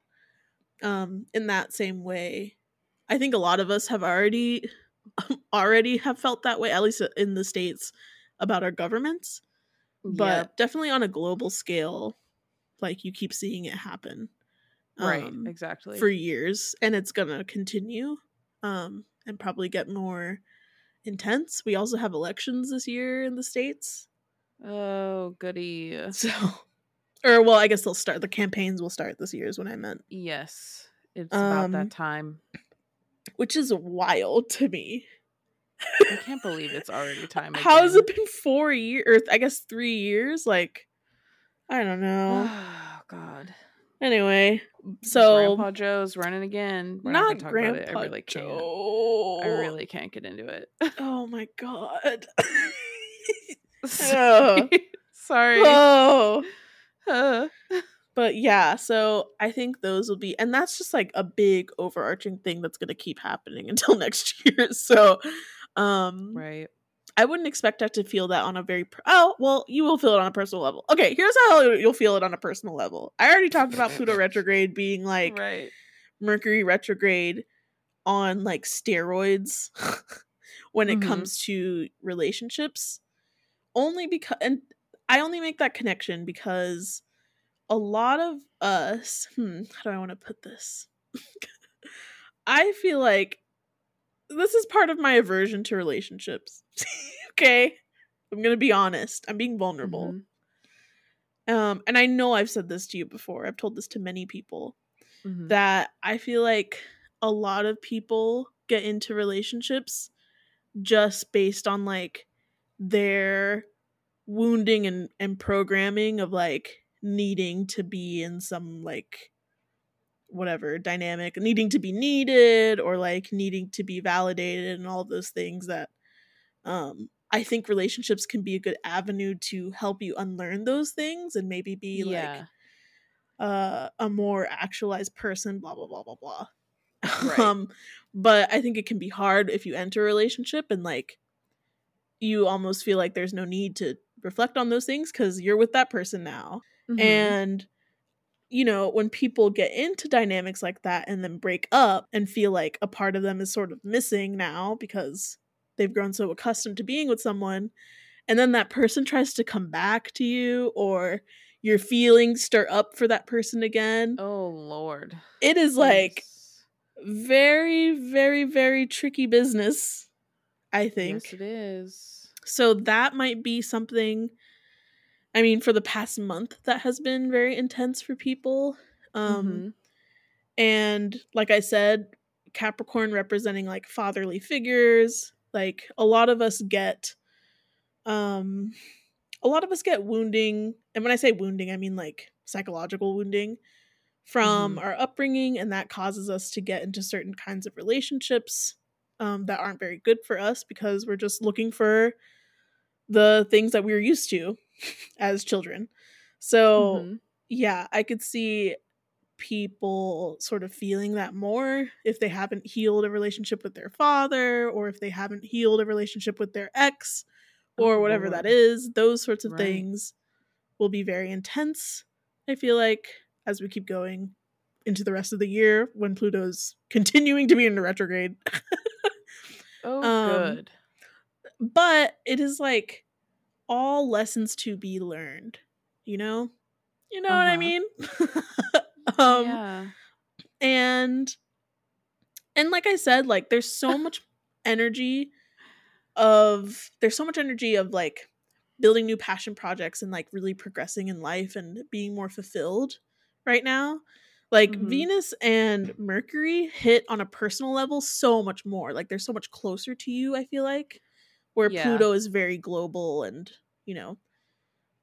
um in that same way i think a lot of us have already already have felt that way at least in the states about our governments but definitely on a global scale like you keep seeing it happen right. um, Exactly. for years and it's gonna continue um and probably get more intense we also have elections this year in the states oh, goody. so or well i guess they'll start the campaigns will start this year is what i meant Yes. It's about Um, that time. which is wild to me I can't believe it's already time. how has it been four years or i guess three years like i don't know Oh God. anyway so Grandpa Joe's running again. We're not, not gonna about it. grandpa I really can't. Joe. I really can't get into it. oh my god Sorry. Sorry. oh Uh, but yeah so i think those will be and that's just like a big overarching thing that's going to keep happening until next year so um right. I wouldn't expect that to feel that on a very per- oh well you will feel it on a personal level okay here's how you'll feel it on a personal level i already talked about pluto retrograde being like right. mercury retrograde on like steroids when it Mhm. comes to relationships only because and i only make that connection because a lot of us hmm how do i want to put this i feel like this is part of my aversion to relationships okay i'm gonna be honest i'm being vulnerable Mhm. um and i know i've said this to you before i've told this to many people Mhm. that I feel like a lot of people get into relationships just based on like their wounding and, and programming of like needing to be in some like whatever dynamic needing to be needed or like needing to be validated and all those things that um I think relationships can be a good avenue to help you unlearn those things and maybe be like uh, a more actualized person, blah blah blah blah blah. Right. Um, but I think it can be hard if you enter a relationship and like you almost feel like there's no need to reflect on those things because you're with that person now. Mhm. And, you know, when people get into dynamics like that and then break up and feel like a part of them is sort of missing now because they've grown so accustomed to being with someone, and then that person tries to come back to you or your feelings stir up for that person again, oh lord. it is like Yes. very, very, very tricky business, I think. Yes, it is. So that might be something I mean for the past month that has been very intense for people. Um Mhm. and like I said, Capricorn representing like fatherly figures, like a lot of us get um a lot of us get wounding, and when I say wounding, I mean like psychological wounding from Mhm. our upbringing and that causes us to get into certain kinds of relationships um, that aren't very good for us because we're just looking for the things that we're used to as children. So, Mhm. yeah, I could see people sort of feeling that more if they haven't healed a relationship with their father or if they haven't healed a relationship with their ex or Oh, whatever that is. Those sorts of Right. things will be very intense, I feel like, as we keep going into the rest of the year when Pluto's continuing to be in retrograde. Oh Um, good. but it is like all lessons to be learned, you know? You know what I Uh-huh. mean? um yeah. and and like I said, like there's so much energy of there's so much energy of like building new passion projects and like really progressing in life and being more fulfilled right now. Like Mhm. Venus and Mercury hit on a personal level so much more. Like they're so much closer to you, I feel like. Where Yeah. Pluto is very global and, you know,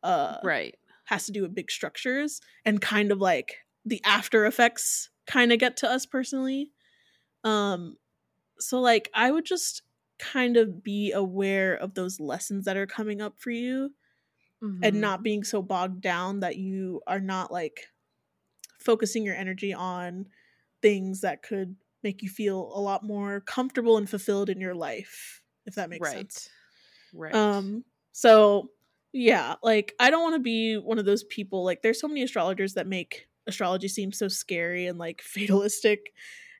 uh right. has to do with big structures and kind of like the after effects kind of get to us personally. Um so like I would just kind of be aware of those lessons that are coming up for you Mhm. and not being so bogged down that you are not like focusing your energy on things that could make you feel a lot more comfortable and fulfilled in your life if that makes right. sense. Right. Um so yeah, like I don't want to be one of those people like there's so many astrologers that make astrology seem so scary and like fatalistic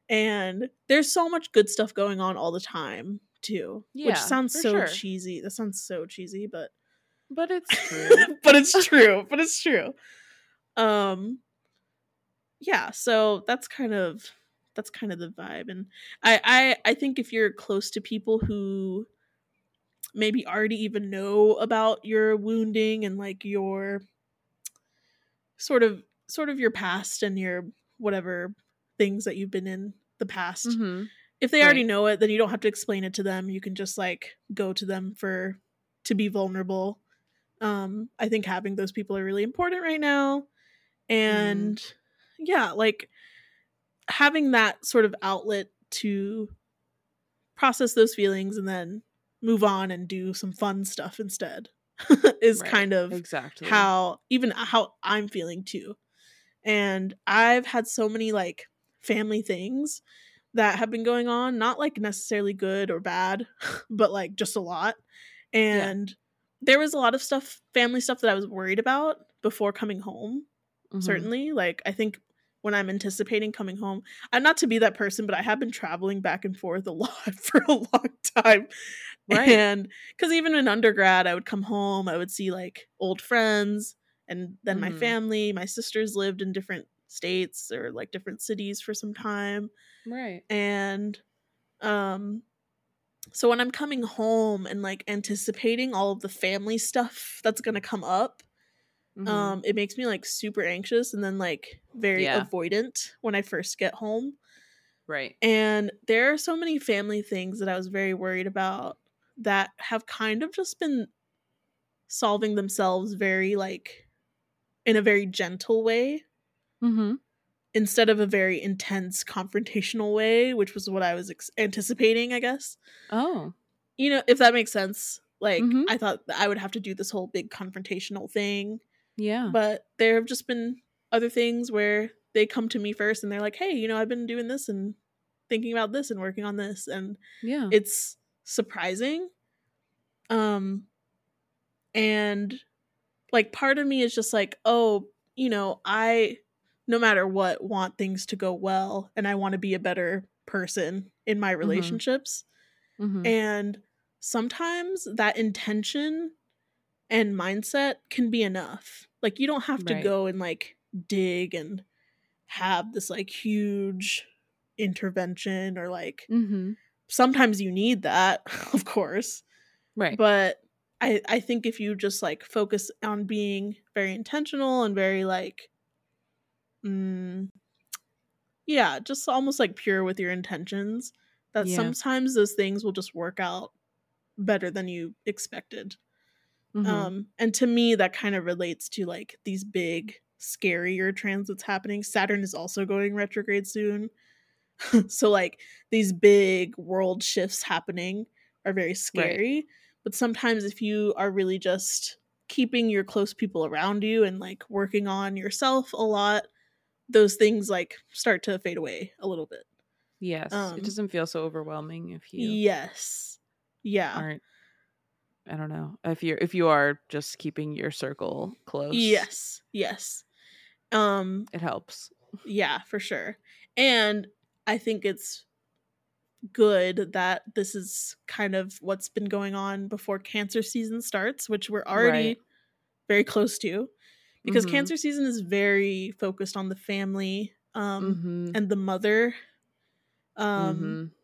and there's so much good stuff going on all the time too. Yeah, which sounds so sure. cheesy. That sounds so cheesy, but but it's true. but it's true. But it's true. Um yeah, so that's kind of that's kind of the vibe. And I I I think if you're close to people who maybe already even know about your wounding and like your sort of sort of your past and your whatever things that you've been in the past hmm if they already know it then you don't have to explain it to them. You can just like go to them for to be vulnerable. Um i think having those people are really important right now. And yeah like having that sort of outlet to process those feelings and then move on and do some fun stuff instead is Right. kind of Exactly. how even how I'm feeling too. And I've had so many like family things that have been going on, not like necessarily good or bad, but like just a lot. And there was a lot of stuff, family stuff that I was worried about before coming home, Mhm. certainly. Like I think when I'm anticipating coming home, I'm not to be that person, but I have been traveling back and forth a lot for a long time. Right. And because even in undergrad, I would come home, I would see like old friends, and then my Mhm. family. My sisters lived in different states or like different cities for some time. Right. And um so when I'm coming home and like anticipating all of the family stuff that's gonna come up, Mhm. um, it makes me like super anxious and then like very Yeah. avoidant when I first get home. right. And there are so many family things that I was very worried about that have kind of just been solving themselves very like in a very gentle way Mm-hmm. instead of a very intense confrontational way, which was what I was ex- anticipating, I guess. Oh. You know, if that makes sense. Like Mhm. I thought that I would have to do this whole big confrontational thing, Yeah. but there have just been other things where they come to me first and they're like, "Hey, you know, I've been doing this and thinking about this and working on this." And yeah. it's surprising Um and like part of me is just like, oh, you know, I no matter what want things to go well and I want to be a better person in my relationships. Mhm. And sometimes that intention and mindset can be enough. Like you don't have to Right. go and like dig and have this like huge intervention or like Mhm. sometimes you need that, of course. Right. But I I think if you just like focus on being very intentional and very like mm, yeah, just almost like pure with your intentions, that Yeah. sometimes those things will just work out better than you expected. Mhm. Um, and to me, that kind of relates to like these big, scarier transits happening. Saturn is also going retrograde soon. so, like, these big world shifts happening are very scary. But sometimes, if you are really just keeping your close people around you and like working on yourself a lot, those things like start to fade away a little bit. yes. um, it doesn't feel so overwhelming if you Yes. Yeah. aren't I don't know. If you're if you are just keeping your circle close. Yes. Yes. Um, It helps. Yeah, for sure. And I think it's good that this is kind of what's been going on before cancer season starts, which we're already Right. very close to. Because Mhm. cancer season is very focused on the family um Mhm. and the mother. Um Mhm.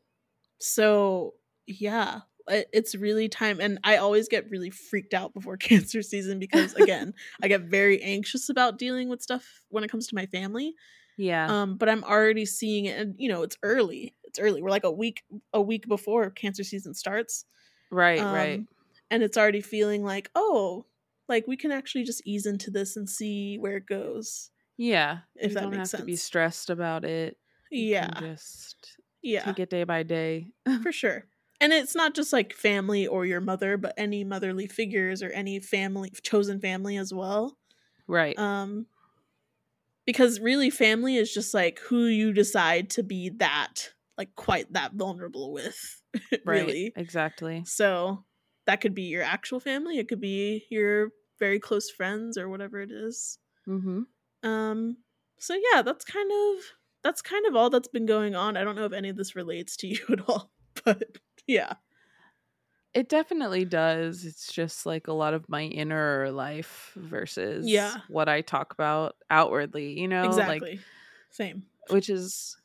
so yeah, it's really time and I always get really freaked out before cancer season because again, I get very anxious about dealing with stuff when it comes to my family. Yeah. um but i'm already seeing it and you know it's early it's early we're like a week a week before cancer season starts right, um, right. and it's already feeling like oh like we can actually just ease into this and see where it goes Yeah. if you that don't makes have to be stressed about it. You yeah just yeah take it day by day. for sure and it's not just like family or your mother but any motherly figures or any family chosen family as well right. um because really family is just like who you decide to be that like quite that vulnerable with right. really Exactly. so that could be your actual family it could be your very close friends or whatever it is Mhm. um so yeah that's kind of that's kind of all that's been going on i don't know if any of this relates to you at all but yeah It definitely does. It's just like a lot of my inner life versus Yeah. what I talk about outwardly, you know? exactly Like same which is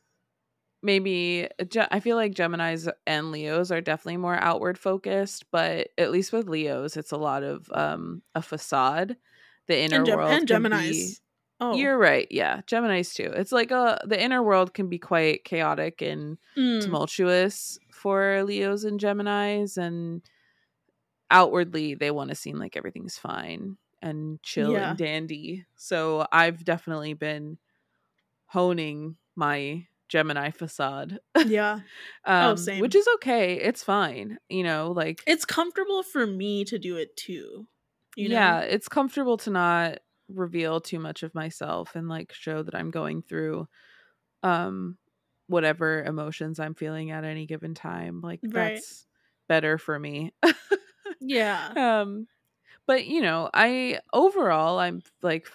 maybe I feel like Gemini's and Leos are definitely more outward focused, but at least with Leos, it's a lot of um a facade. The inner and, Gem- world and gemini's be- oh You're right. Yeah, Gemini's too. It's like a the inner world can be quite chaotic and mm, tumultuous for Leos and Geminis, and outwardly they want to seem like everything's fine and chill Yeah. and dandy. So I've definitely been honing my Gemini facade, yeah um, Oh, same. which is okay. It's fine, you know. Like it's comfortable for me to do it too you know? yeah, it's comfortable to not reveal too much of myself and like show that I'm going through um whatever emotions I'm feeling at any given time. Like Right. that's better for me. yeah um but you know, I overall I'm like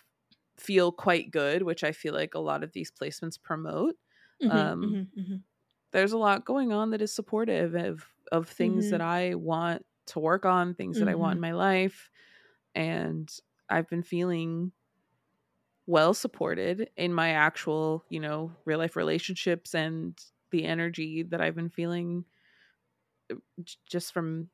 feel quite good, which I feel like a lot of these placements promote. Mhm, um, mhm, mhm. There's a lot going on that is supportive of of things that I want to work on, things that I want in my life. And I've been feeling well supported in my actual, you know, real life relationships and the energy that I've been feeling uh, just from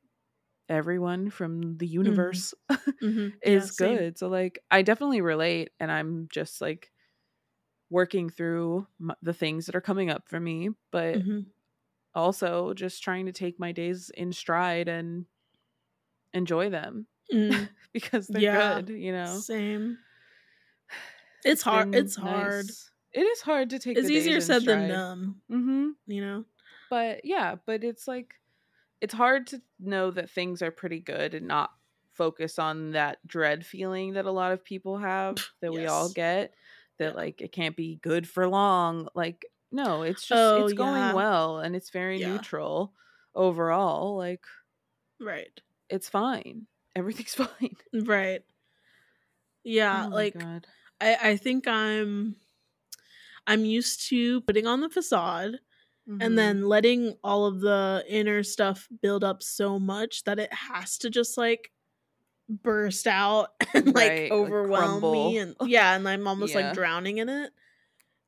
everyone from the universe Mhm. Yeah, is same. good. So like I definitely relate and I'm just like working through m- the things that are coming up for me, but Mhm. also just trying to take my days in stride and enjoy them Mm, because they're Yeah, good, you know. Same. It's hard. It's hard. It is hard to take. It's easier said than done. Mm-hmm. You know. But yeah, but it's like it's hard to know that things are pretty good and not focus on that dread feeling that a lot of people have that we all get that Yeah. like it can't be good for long. Like no, it's just Oh, it's going yeah. well and it's very Yeah. neutral overall. Like Right. it's fine. Everything's fine. Right. Yeah, Oh like God. I I think I'm I'm used to putting on the facade Mhm. and then letting all of the inner stuff build up so much that it has to just like burst out and like Right, like overwhelm me and yeah and i'm almost Yeah. like drowning in it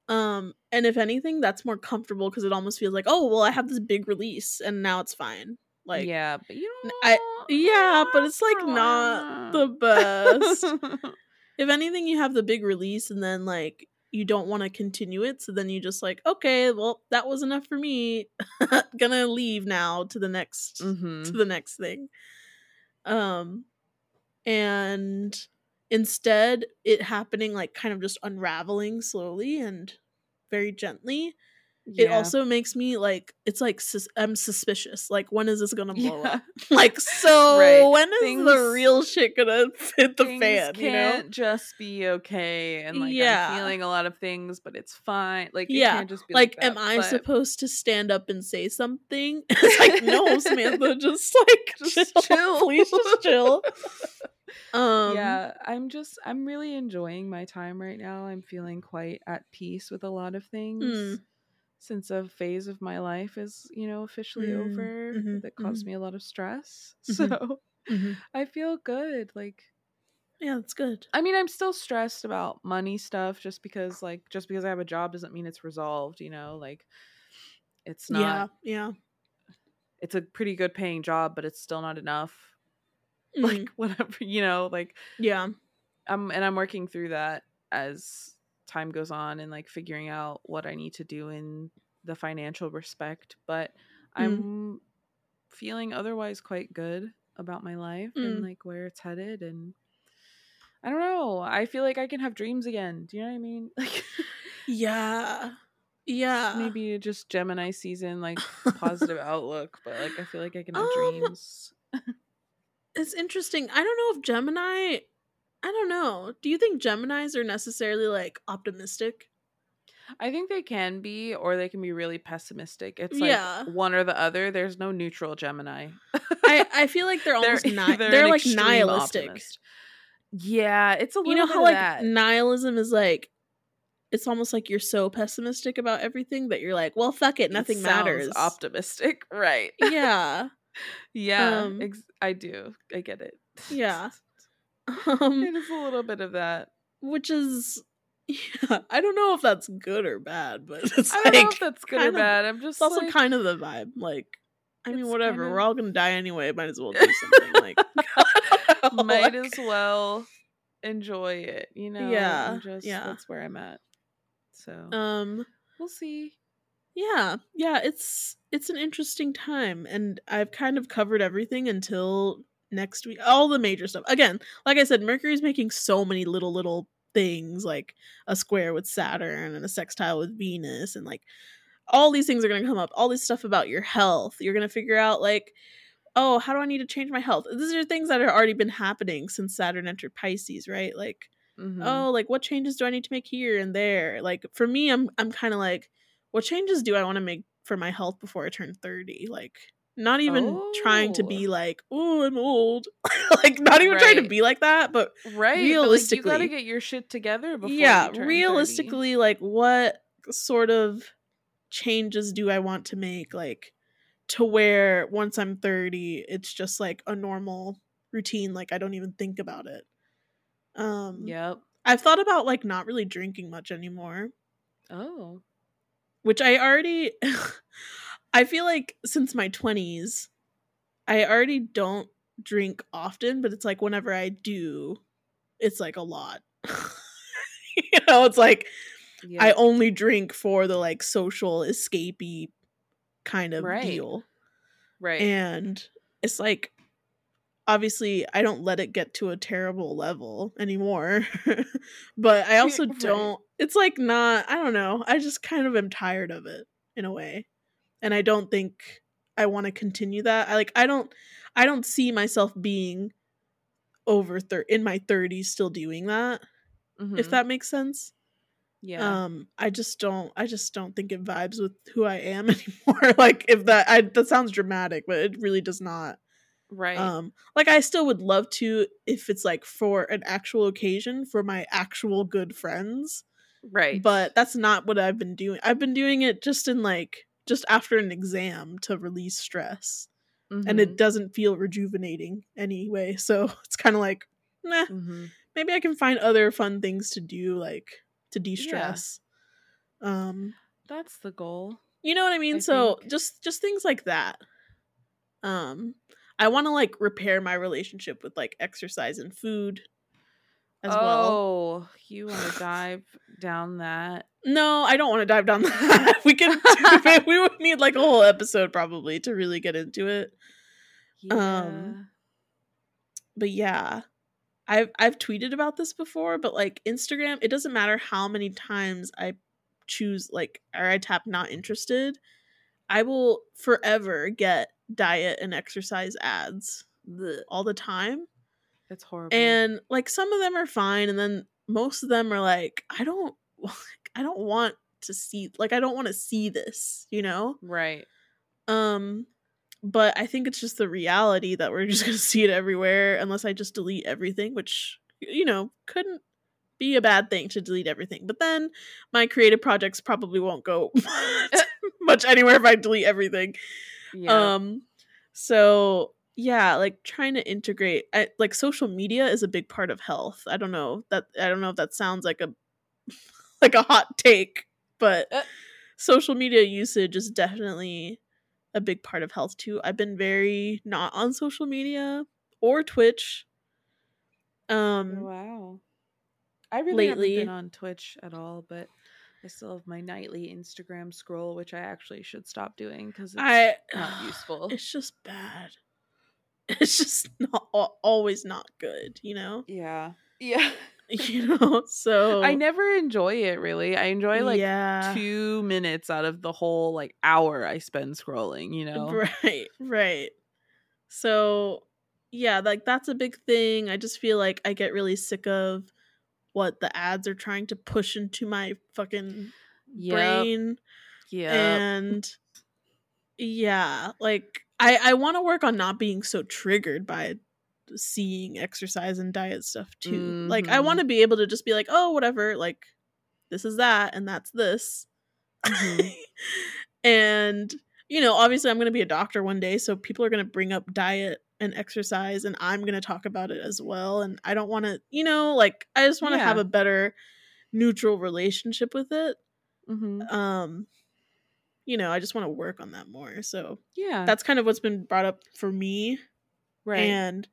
um and if anything that's more comfortable because it almost feels like oh well i have this big release and now it's fine like yeah, but you know, I- yeah, but it's, like, not the best. if anything you have the big release and then like you don't want to continue it so then you just like okay well that was enough for me. Gonna leave now to the next to hmm the next thing. Um and instead it happening like kind of just unraveling slowly and very gently it also makes me like it's like sus- i'm suspicious like when is this gonna blow up like so Right. when is the real shit gonna hit the things fan you know can't just be okay and like Yeah. I'm feeling a lot of things, but it's fine. Like it Yeah, can't just be like, like, am i but supposed to stand up and say something it's like no samantha just like Just chill, chill. please just chill um yeah, I'm just I'm really enjoying my time right now. I'm feeling quite at peace with a lot of things. Mm. Since a phase of my life is, you know, officially Mm, over mhm, that caused me a lot of stress. Mhm. So Mhm. I feel good. Like yeah that's good I mean, I'm still stressed about money stuff just because like just because I have a job doesn't mean it's resolved, you know? Like it's not yeah yeah it's a pretty good paying job, but it's still not enough. Mm, Like whatever, you know, like yeah I'm and I'm working through that as time goes on and like figuring out what I need to do in the financial respect, but Mm. I'm feeling otherwise quite good about my life and Mm. like where it's headed and I don't know. I feel like I can have dreams again. Do you know what I mean? Like yeah yeah maybe just Gemini season like positive outlook, but like I feel like I can have Um, dreams. it's interesting i don't know if gemini i don't know do you think geminis are necessarily like optimistic I think they can be, or they can be really pessimistic. It's like Yeah. one or the other. There's no neutral Gemini. I, I feel like they're almost ni- they're, an like nihilistic. optimist. Yeah, it's a little You know how like that. nihilism is like it's almost like you're so pessimistic about everything that you're like, well, fuck it, It nothing sounds matters. Optimistic, right? yeah, yeah, Um, ex- I do. I get it. yeah. Um, it is a little bit of that. which is, yeah, I don't know if that's good or bad, but it's I like don't know if that's good or kind of- bad. I'm just it's also like, kind of the vibe. Like, I mean, whatever. kind We're all gonna die anyway. Might as well do something. like, might like- as well enjoy it. You know? Yeah, I'm just yeah. that's where I'm at. So Um. we'll see. yeah yeah it's it's an interesting time and i've kind of covered everything until next week all the major stuff. Again like i said mercury's making so many little little things like a square with saturn and a sextile with venus and like all these things are going to come up all this stuff about your health. You're going to figure out like oh how do i need to change my health? These are things that have already been happening since saturn entered pisces right? Like Mhm. oh like what changes do i need to make here and there? Like for me i'm i'm kind of like what changes do i want to make for my health before i turn 30 like not even trying to Oh. be like oh i'm old like not even trying to be like that but right? but, like, you gotta get your shit together before. yeah turn 30. realistically like what sort of changes do i want to make like to where once i'm 30 it's just like a normal routine like i don't even think about it um Yep. i've thought about like not really drinking much anymore Oh. which I already I feel like since my 20s I already don't drink often, but it's like whenever I do, it's like a lot. you know, it's like Yeah. I only drink for the like social escapey kind of Right. deal. right. And it's like obviously I don't let it get to a terrible level anymore. but I also Right. don't it's like not I don't know. I just kind of am tired of it in a way. And I don't think I want to continue that. I like I don't I don't see myself being over thir- in my 30s still doing that if Mhm. that makes sense. yeah. Um I just don't I just don't think it vibes with who I am anymore. like if that I that sounds dramatic, but it really does not. Right. Um, like I still would love to if it's like for an actual occasion for my actual good friends, right. but that's not what I've been doing. I've been doing it just in like just after an exam to release stress, and Mhm. it doesn't feel rejuvenating anyway. So it's kind of like, nah, Mhm. maybe I can find other fun things to do, like to de stress. Um, That's the goal. you know what I mean? I so think- just just things like that. Um, I want to like repair my relationship with like exercise and food as well. oh, you want to dive down that? No, I don't want to dive down that. we can we would need like a whole episode probably to really get into it. Yeah. Um, But yeah. I've I've tweeted about this before, but like Instagram, it doesn't matter how many times I choose like or I tap not interested, I will forever get diet and exercise ads Blech. all the time. It's horrible. And like some of them are fine and then most of them are like I don't I don't want to see like I don't want to see this, you know? right. Um but I think it's just the reality that we're just going to see it everywhere unless I just delete everything, which you know, couldn't be a bad thing to delete everything. But then my creative projects probably won't go much anywhere if I delete everything. Yeah. Um so yeah, like trying to integrate I, like social media is a big part of health. I don't know that I don't know if that sounds like a like a hot take, but Uh. social media usage is definitely a big part of health too. I've been very not on social media or Twitch. Um wow. I really lately- haven't been on Twitch at all, but I still have my nightly Instagram scroll, which I actually should stop doing because it's I not useful. It's just bad. It's just not always not good, you know? yeah. Yeah. You know? So I never enjoy it really. I enjoy like yeah. two minutes out of the whole like hour I spend scrolling, you know? Right, right. So, yeah, like that's a big thing. I just feel like I get really sick of what the ads are trying to push into my fucking Yep. brain. Yeah. And yeah, like I I want to work on not being so triggered by seeing exercise and diet stuff too. Like I Mhm. want to be able to just be like, "Oh, whatever, like this is that and that's this." Mhm. and you know, obviously I'm going to be a doctor one day, so people are going to bring up diet and exercise and I'm going to talk about it as well and I don't want to, you know, like I just want to have a better neutral relationship with it. Mhm. Um you know, I just want to work on that more. So Yeah. that's kind of what's been brought up for me. right. And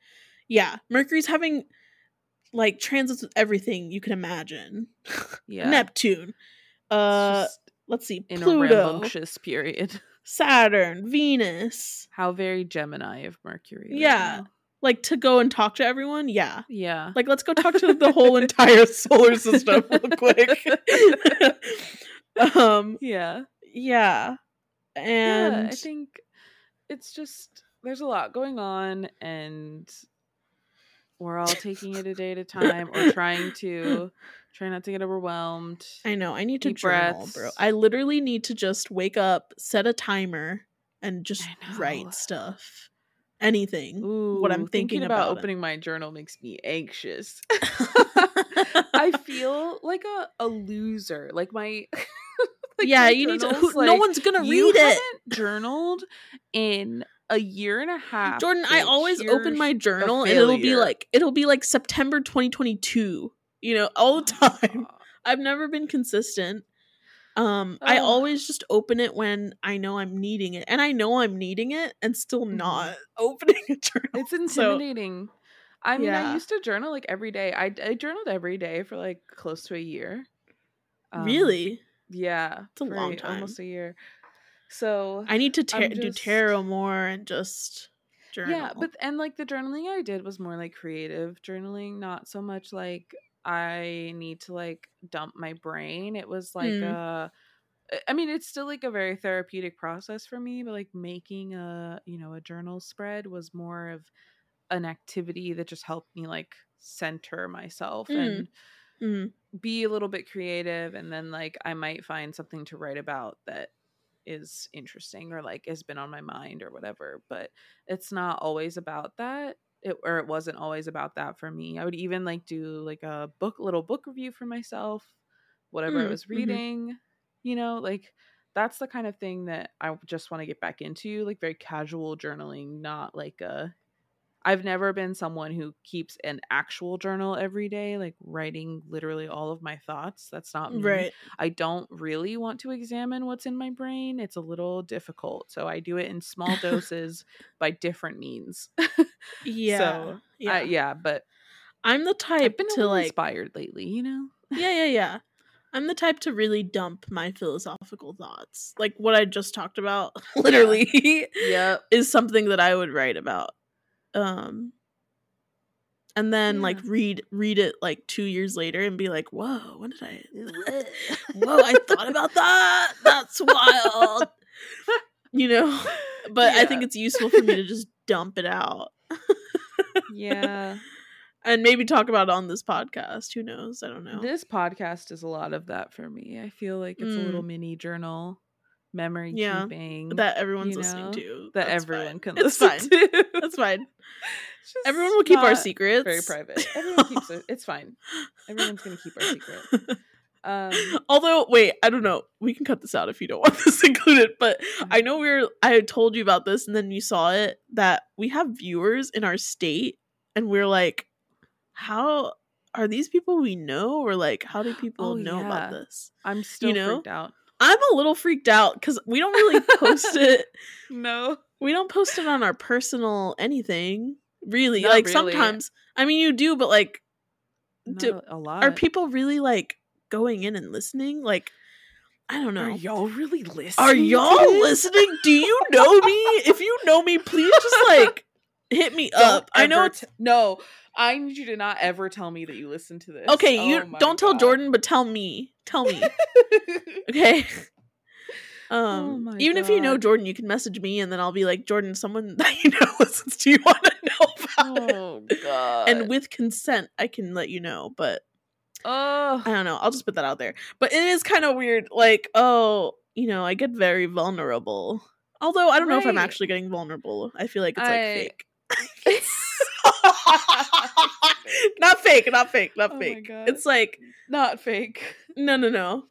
yeah, Mercury's having like transits with everything you can imagine. yeah. Neptune. Uh let's see. in a Pluto, rambunctious period. Saturn, Venus. How very Gemini of Mercury. right Yeah. now. Like to go and talk to everyone? Yeah. Yeah. Like let's go talk to the whole entire solar system real quick. um yeah. Yeah. And yeah, I think it's just there's a lot going on and we're all taking it a day at a time or trying to try not to get overwhelmed. I know. I need to journal, bro. I literally need to just wake up, set a timer, and just write stuff. Anything. Ooh, what I'm thinking about, about it. opening my journal makes me anxious. I feel like a, a loser. Like my like yeah, you need to. Who, no one's gonna read it. haven't journaled in a year and a half. Jordan, I always open my journal and it'll be like it'll be like September 2022. You know, all the time. I've never been consistent. Um, I always just open it when I know I'm needing it, and I know I'm needing it, and still Mhm. not opening a journal. It's So- intimidating. I mean, Yeah. I used to journal like every day. I, I journaled every day for like close to a year. Um, really, Yeah. It's a long time. Almost a year. So I need to I'm do tarot more and just journal. yeah, but and like the journaling I did was more like creative journaling, not so much like I need to like dump my brain. It was like Mm. a I mean, it's still like a very therapeutic process for me, but like making a, you know, a journal spread was more of an activity that just helped me like center myself Mm. and Mhm. Be a little bit creative and then like I might find something to write about that is interesting or like has been on my mind or whatever but it's not always about that it or it wasn't always about that for me i would even like do like a book little book review for myself whatever i Mm, was mhm. reading you know like that's the kind of thing that i just want to get back into like very casual journaling not like a I've never been someone who keeps an actual journal every day, like writing literally all of my thoughts. That's not me. Right. I don't really want to examine what's in my brain. It's a little difficult. So I do it in small doses by different means. Yeah. So, yeah. yeah. yeah, but I'm the type to like inspired lately, you know? Yeah, yeah, yeah. I'm the type to really dump my philosophical thoughts. Like what I just talked about literally Yep. is something that I would write about. Um and then like read read it like 2 years later and be like, "Whoa, what did I Whoa, I thought about that. That's wild." You know? But I think it's useful for me to just dump it out yeah. and maybe talk about it on this podcast. Who knows? I don't know. This podcast is a lot of that for me. I feel like it's a little mini journal, memory. Yeah, keeping that everyone's you listening to. that That's everyone fine. can It's listen fine. to. That's fine. Everyone will keep our secrets. Very private. Everyone keeps it. It's fine. Everyone's gonna keep our secret. Um, Although, wait, I don't know. We can cut this out if you don't want this included. But Mm-hmm. I know we were. I told you about this, and then you saw it that we have viewers in our state, and we're like, how are these people we know, or like, how do people Oh, know about this? I'm still know? freaked out. I'm a little freaked out because we don't really post it. No. We don't post it on our personal anything. Really, Not like really. sometimes. I mean, you do, but like, Not do, a, lot. are people really like going in and listening? Like, I don't know. Are y'all really listening? Are y'all listening? Do you know me? If you know me, please just like hit me Don't up. I know it's t- no. I need you to not ever tell me that you listen to this. okay. Oh You don't tell God. Jordan, but tell me. Tell me. Okay. Um, Oh my even if you know Jordan, you can message me, and then I'll be like, Jordan, someone that you know listens to you want to know about it. oh god. And with consent, I can let you know. But oh I don't know. I'll just put that out there. But it is kind of weird. Like, oh, you know, I get very vulnerable. Although I don't know if I'm actually getting vulnerable. I feel like it's like fake. not fake, not fake, not Oh fake. It's like not fake. no, no, no.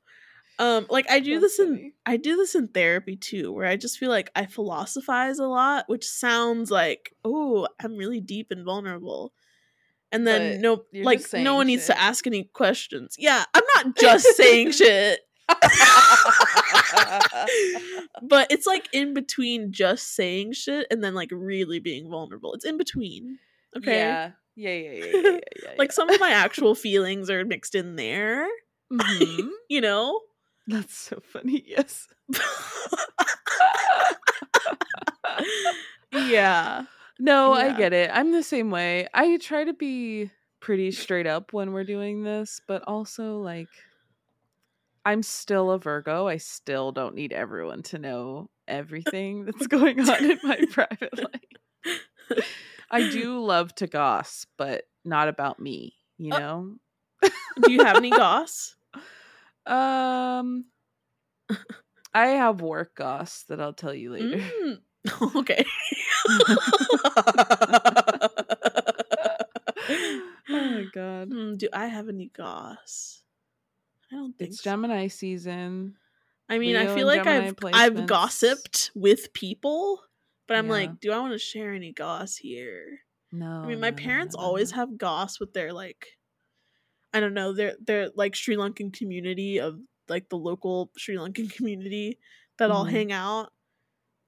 Um, like I do That's this in funny. I do this in therapy too, where I just feel like I philosophize a lot, which sounds like oh, I'm really deep and vulnerable. And then But no, like no one needs to ask any questions. Yeah, I'm not just saying shit. but it's like in between just saying shit and then like really being vulnerable. It's in between. Okay. Yeah. Yeah, yeah, yeah, yeah, yeah, yeah. Like some of my actual feelings are mixed in there, Mhm. you know? That's so funny. Yes. yeah. No, I get it. I'm the same way. I try to be pretty straight up when we're doing this, but also like I'm still a Virgo. I still don't need everyone to know everything that's going on in my private life. I do love to goss, but not about me, you Uh, know? Do you have any goss? Um I have work goss that I'll tell you later. Mm. Okay. oh my god. Hmm, do I have any goss? I don't think It's so. Gemini season. I mean, I feel like Gemini I've I've placements. gossiped with people, but I'm Yeah. like, do I want to share any goss here? No. I mean, my no, parents no, no, always have goss with their like, I don't know, their their like Sri Lankan community of like the local Sri Lankan community that all Mhm. hang out.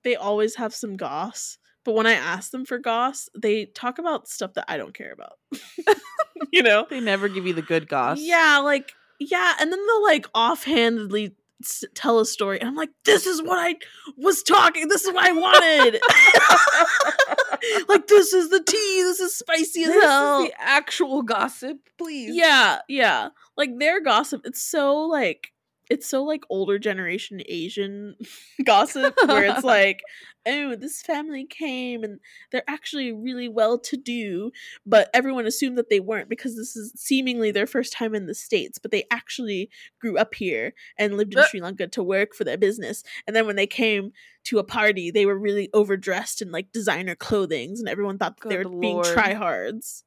They always have some goss, but when I ask them for goss, they talk about stuff that I don't care about. you know? They never give you the good goss. Yeah, like yeah, and then they'll like offhandedly s- tell a story, and I'm like, this is what I was talking. This is what I wanted. like this is the tea. This is spicy as This hell. the actual gossip, please. yeah, yeah. Like their gossip, it's so like it's so like older generation Asian gossip where it's like, oh, this family came and they're actually really well to do, but everyone assumed that they weren't because this is seemingly their first time in the States, but they actually grew up here and lived in. Sri Lanka to work for their business. And then when they came to a party, they were really overdressed in like designer clothings and everyone thought that they were being lord. tryhards.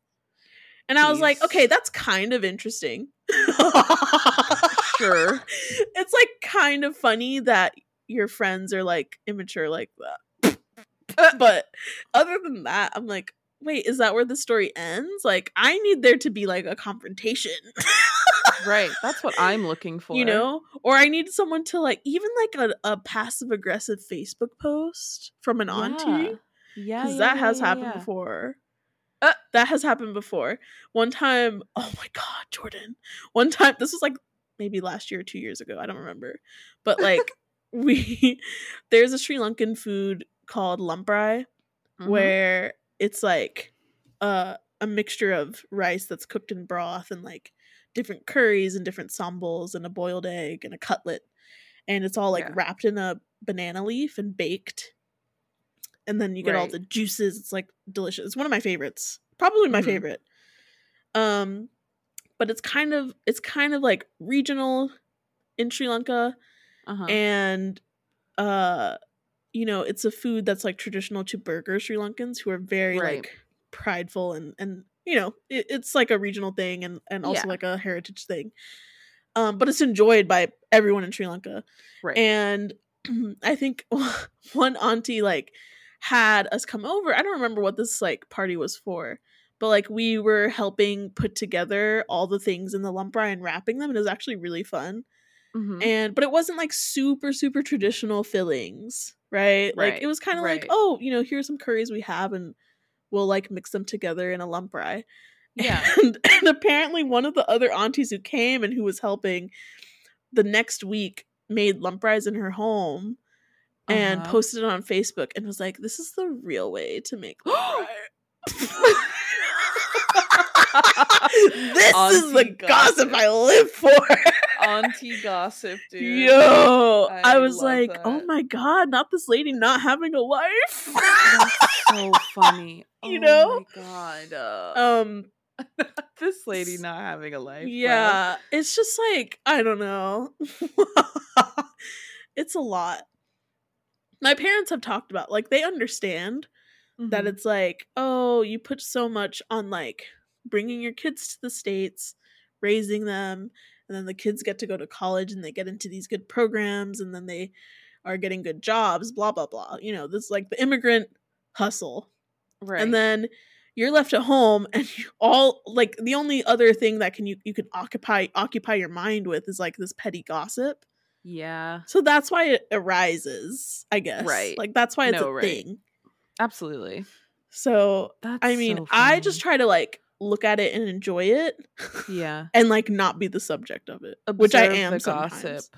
And I was like, okay, that's kind of interesting. Sure. It's like kind of funny that your friends are like immature like that. but other than that, I'm like, wait, is that where the story ends? Like, I need there to be like a confrontation, right. That's what I'm looking for. you know? Or I need someone to like, even like a, a passive aggressive Facebook post from an auntie. Yeah. Because yeah, that yeah, has happened before. Uh. that has happened before. One time, oh my god, Jordan. One time, this was like maybe last year or two years ago. I don't remember. But like, we, there's a Sri Lankan food called lumprai Mhm. where it's like uh, a mixture of rice that's cooked in broth and like different curries and different sambals and a boiled egg and a cutlet. And it's all like Yeah. wrapped in a banana leaf and baked. And then you get all the juices. It's like delicious. It's one of my favorites. Probably my Mhm. favorite. Um but it's kind of it's kind of like regional in Sri Lanka Uh-huh. and uh you know it's a food that's like traditional to Burgher sri lankans who are very Right. like prideful and and you know it, it's like a regional thing and and also Yeah. like a heritage thing um but it's enjoyed by everyone in sri lanka right. and i think one auntie like had us come over i don't remember what this like party was for but like we were helping put together all the things in the lumprai and wrapping them and it was actually really fun Mhm. and but it wasn't like super super traditional fillings right, like it was kind of like oh you know here's some curries we have and we'll like mix them together in a lump fry yeah. and, and apparently one of the other aunties who came and who was helping the next week made lump fries in her home and Uh-huh. posted it on facebook and was like this is the real way to make lump fry." this is the gossip gossip. i live for Auntie gossip, dude. Yo, I, I was like, oh my god, not this lady not having a life. That's so funny. You oh know? my god. Uh, um, this lady not having a life. bro. yeah, it's just like I don't know. it's a lot. My parents have talked about like they understand that Mhm. it's like, oh, you put so much on like bringing your kids to the states, raising them, and then the kids get to go to college and they get into these good programs and then they are getting good jobs, blah blah blah. You know, this is like the immigrant hustle. right. And then you're left at home and you all like the only other thing that can you you can occupy occupy your mind with is like this petty gossip. yeah, So that's why it arises, I guess. Right. Like that's why it's No, a right. thing. absolutely. So That's I mean, so I just try to like look at it and enjoy it yeah. and like not be the subject of it, which I am the sometimes. gossip.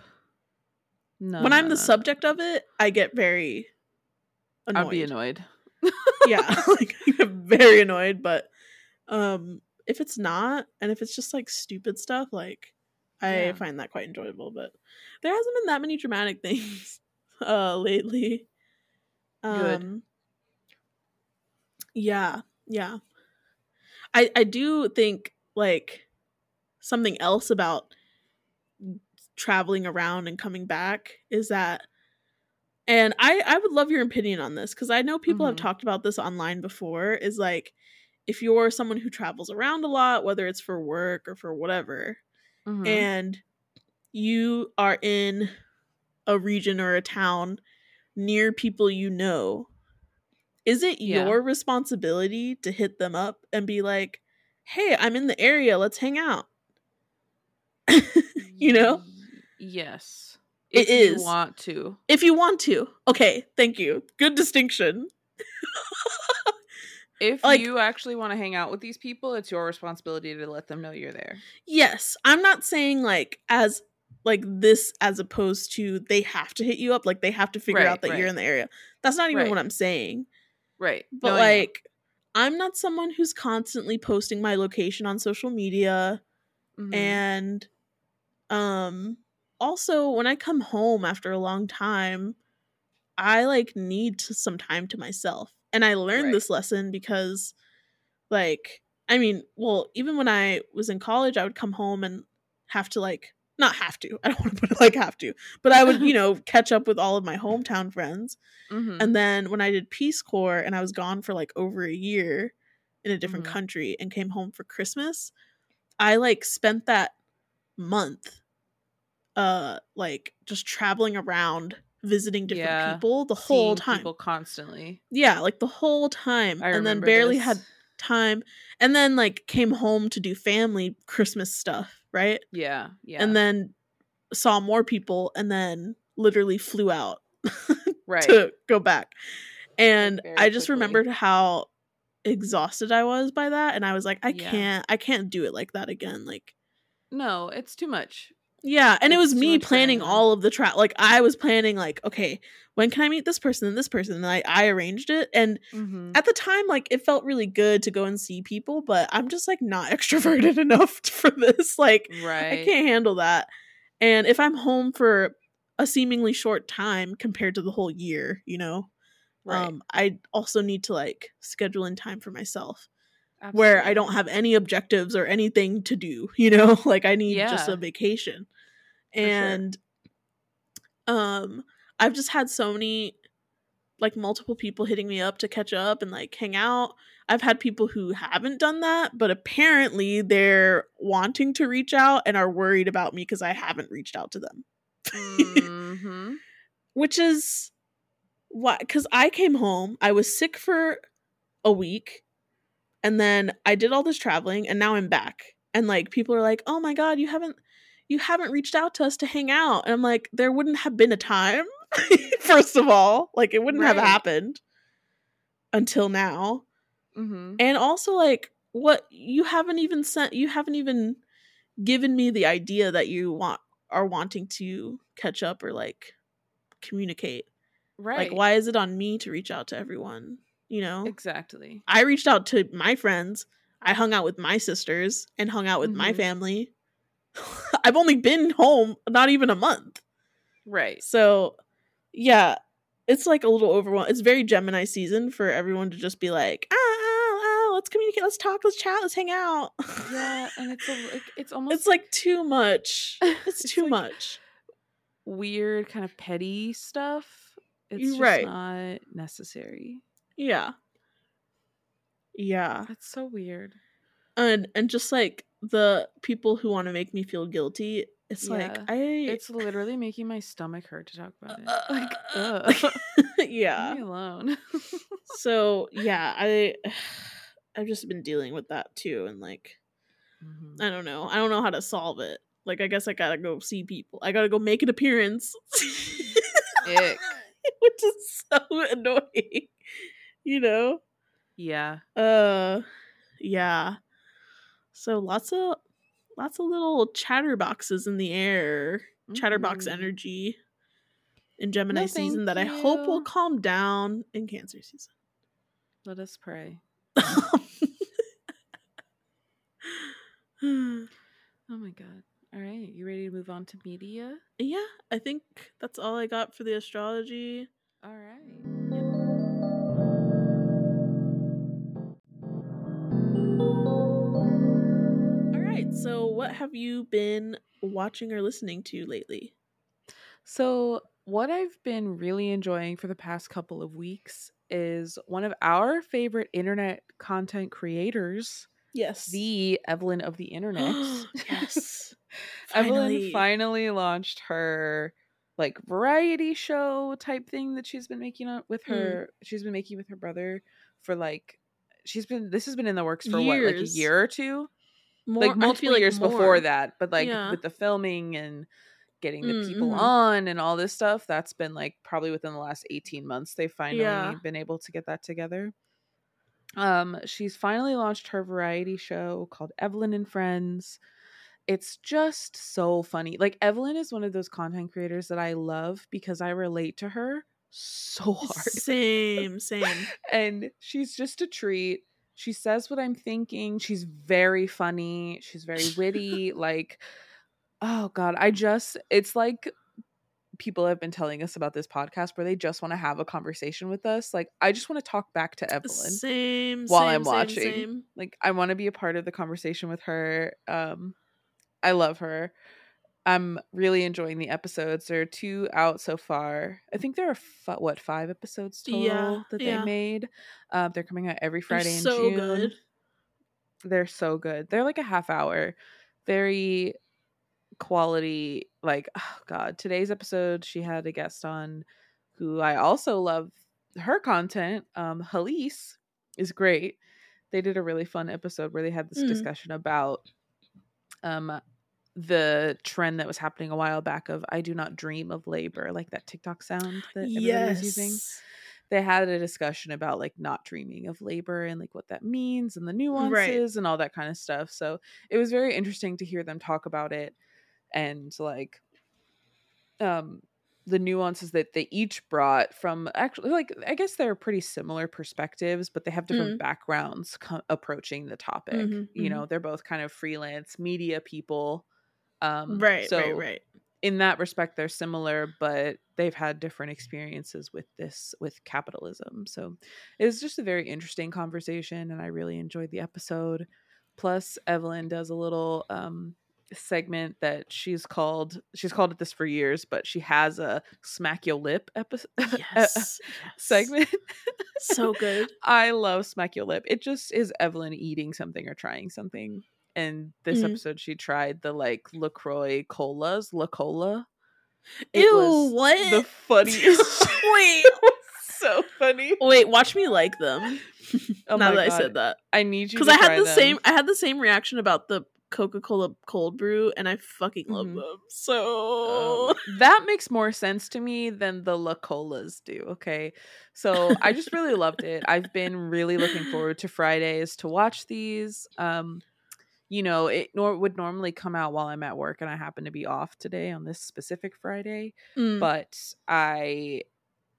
No, when no, I'm the no, subject of it, I get very annoyed. I'd be annoyed. yeah, like I get very annoyed, but um if it's not and if it's just like stupid stuff, like I Yeah. find that quite enjoyable, but there hasn't been that many dramatic things uh lately. Good. Um Yeah, yeah. I I do think like something else about traveling around and coming back is that and I I would love your opinion on this cuz I know people have Mhm. talked about this online before is like if you're someone who travels around a lot whether it's for work or for whatever Mhm. and you are in a region or a town near people you know is it Yeah. your responsibility to hit them up and be like hey i'm in the area let's hang out you know Yes. It If you is. want to. if you want to okay thank you good distinction If Like- you actually want to hang out with these people, it's your responsibility to let them know you're there. yes i'm not saying like as like this as opposed to they have to hit you up like they have to figure Right, out that you're in the area that's not even Right. what i'm saying Right. but No, like i'm not someone who's constantly posting my location on social media Mhm. and um also when I come home after a long time, I like need to, some time to myself. And I learned Right. this lesson because like I mean, well, even when I was in college, I would come home and have to like not have to. I don't want to put it like have to, but I would, you know, catch up with all of my hometown friends. Mhm. And then when I did Peace Corps and I was gone for like over a year in a different Mhm. country and came home for Christmas, I like spent that month uh like just traveling around visiting different Yeah, people the whole Seeing time. people constantly. Yeah, like the whole time. I and then barely this. had time and then like came home to do family Christmas stuff, right? Yeah, yeah. And then saw more people and then literally flew out right. to go back. And very I just quickly. remembered how exhausted I was by that and I was like I Yeah. can't I can't do it like that again like no, it's too much. Yeah, and it was me planning all of the travel. Like I was planning like okay, when can I meet this person and this person and I I arranged it and Mm-hmm. at the time like it felt really good to go and see people, but I'm just like not extroverted enough for this. Like Right. I can't handle that. And if I'm home for a seemingly short time compared to the whole year, you know, Right. um, I also need to like schedule in time for myself where I don't have any objectives or anything to do, you know, like I need just Yeah. a vacation. Sure. And um I've just had so many like multiple people hitting me up to catch up and like hang out. I've had people who haven't done that, but apparently they're wanting to reach out and are worried about me because I haven't reached out to them. hmm Which is why because I came home, I was sick for a week, and then I did all this traveling, and now I'm back. And like people are like, "Oh my god, you haven't you haven't reached out to us to hang out." And I'm like, there wouldn't have been a time. First of all, like it wouldn't have happened until now. hmm And also like what you haven't even sent you haven't even given me the idea that you want are wanting to catch up or like communicate. Right. Like, why is it on me to reach out to everyone? You know, Exactly. I reached out to my friends. I hung out with my sisters and hung out with my Mhm. family. I've only been home not even a month. Right. So, yeah, it's like a little overwhelming. It's very Gemini season for everyone to just be like, ah, ah, ah, let's communicate, let's talk, let's chat, let's hang out. Yeah, and it's a, like it's almost it's like too much. It's, It's too like- much. weird kind of petty stuff. It's just right. not necessary. Yeah. Yeah. That's so weird. and and just like the people who want to make me feel guilty it's like i It's literally making my stomach hurt to talk about it. Uh, Like, ugh. yeah me alone. so yeah i i've just been dealing with that too and like Mhm. i don't know i don't know how to solve it like i guess i gotta go see people i gotta go make an appearance which is so annoying you know Yeah. uh yeah so lots of lots of little chatterboxes in the air chatterbox Mhm. energy in gemini No, season that i hope will calm down in cancer season Let us pray. Oh my god. All right, you ready to move on to media? Yeah, I think that's all i got for the astrology All right. Right so what have you been watching or listening to lately So, what I've been really enjoying for the past couple of weeks is one of our favorite internet content creators, yes the Evelyn of the Internet. yes Evelyn Finally. finally launched her like variety show type thing that she's been making up with Mm. her she's been making with her brother for like she's been this has been in the works for what like a year or two More- like multiple like years before that but like Yeah. with the filming and getting the Mm, people on and all this stuff that's been like probably within the last 18 months they've finally Yeah. been able to get that together um she's finally launched her variety show called evelyn and friends it's just so funny like evelyn is one of those content creators that i love because i relate to her so hard Same, same. and she's just a treat. She says what I'm thinking. She's very funny. She's very witty. like, oh god, I just it's like people have been telling us about this podcast where they just want to have a conversation with us. Like I just want to talk back to Evelyn Same. while same, I'm watching. same. Like I want to be a part of the conversation with her. Um I love her. I'm really enjoying the episodes. There are two out so far. I think there are f- what five episodes total Yeah, that yeah. they made. Um, they're coming out every They're Friday in so June. good. They're so good. They're like a half hour, very quality. Like, oh God, today's episode, she had a guest on who I also love her content. Um, Hallease is great. They did a really fun episode where they had this Mm. discussion about um the trend that was happening a while back of I do not dream of labor, like that TikTok sound that everybody was using they had a discussion about like not dreaming of labor and like what that means and the nuances and all that kind of stuff. So it was very interesting to hear them talk about it and like um the nuances that they each brought from actually like I guess they're pretty similar perspectives, but they have different backgrounds co- approaching the topic. Mhm, you mhm. know, they're both kind of freelance media people. Um Right, so right, right. in that respect they're similar but they've had different experiences with this with capitalism so it was just a very interesting conversation and i really enjoyed the episode plus evelyn does a little um segment that she's called she's called it this for years but she has a smack your lip episode Yes. yes. segment So good. i love smack your lip it just is evelyn eating something or trying something and this Mhm. episode she tried the like lacroix colas la cola Ew, what? the funniest Wait. so funny Wait, watch me like them. oh now my that God. I said that. i need you Because to I had the them. same I had the same reaction about the Coca-Cola cold brew and I fucking love Mhm. them. So Um, that makes more sense to me than the La Colas do. Okay. So I just really loved it. I've been really looking forward to Fridays to watch these. Um, you know, it nor- would normally come out while I'm at work, and I happen to be off today on this specific Friday, Mm. but I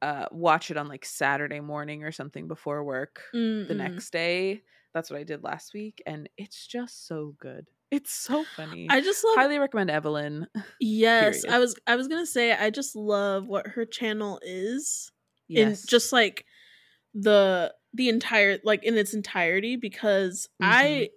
uh, watch it on like Saturday morning or something before work the Mm-mm. next day. That's what I did last week, and it's just so good. It's so funny. I just love highly recommend Evelyn. Yes, period. I was I was gonna say I just love what her channel is Yes. in just like the the entire like in its entirety because I Mhm.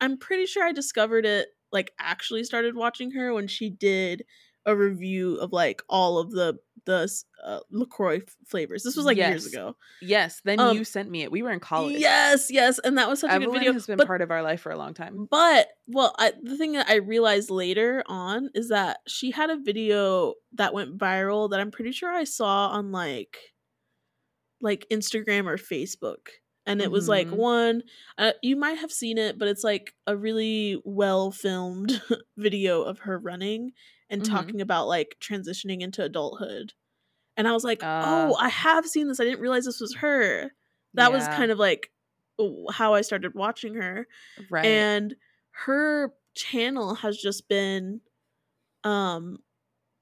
I'm pretty sure I discovered it like actually started watching her when she did a review of like all of the the uh, Lacroix f- flavors. This was like years ago. Yes, then Um, you sent me it. We were in college. Yes, yes, and that was such a Evelyn good video. has been but part of our life for a long time. but well, I, the thing that I realized later on is that she had a video that went viral that I'm pretty sure I saw on like like Instagram or Facebook. And it was like Mhm. one uh, you might have seen it, but it's like a really well filmed video of her running and Mhm. talking about like transitioning into adulthood. And I was like, Ah. "Oh, I have seen this. I didn't realize this was her." That was kind of like how I started watching her right. and her channel has just been um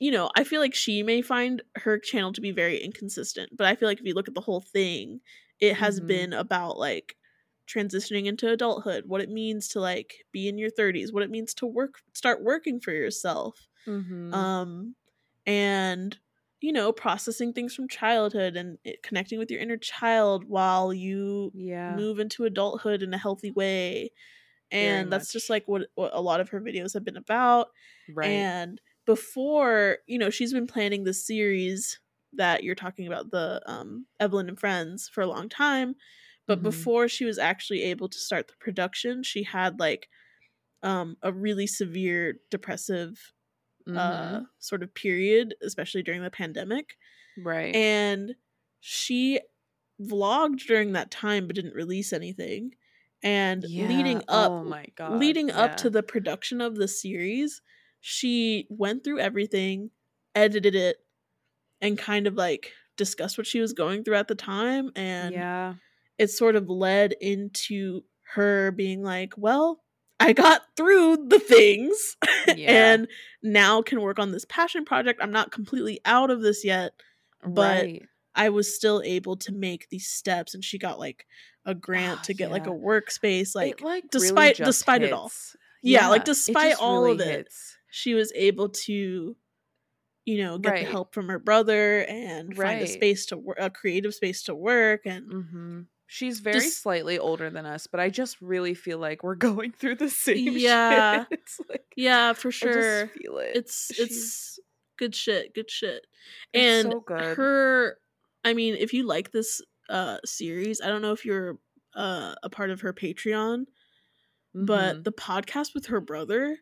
you know i feel like she may find her channel to be very inconsistent but i feel like if you look at the whole thing it has Mhm. been about like transitioning into adulthood what it means to like be in your 30s what it means to work start working for yourself Mhm. um and you know processing things from childhood and it, connecting with your inner child while you yeah. move into adulthood in a healthy way Very and that's just like what, what a lot of her videos have been about right. and before you know she's been planning this series that you're talking about the um evelyn and friends for a long time but Mhm. before she was actually able to start the production she had like um a really severe depressive uh Mhm. sort of period especially during the pandemic right. and she vlogged during that time but didn't release anything and leading up Oh my god. leading up to the production of the series she went through everything edited it and kind of like discussed what she was going through at the time and yeah. it sort of led into her being like well i got through the things Yeah. and now can work on this passion project i'm not completely out of this yet but right. I was still able to make these steps and she got like a grant Ah, to get like a workspace like it, like despite- really despite it all. hits. Yeah, like, despite all really of it, hits. she was able to you know get Right. the help from her brother and find a space to work a creative space to work and hmm She's very Just- slightly older than us, but I just really feel like we're going through the same Yeah. like yeah for I sure just feel it. it's She's- it's good shit good shit and so good. her i mean if you like this uh series i don't know if you're uh a part of her patreon but Mhm. the podcast with her brother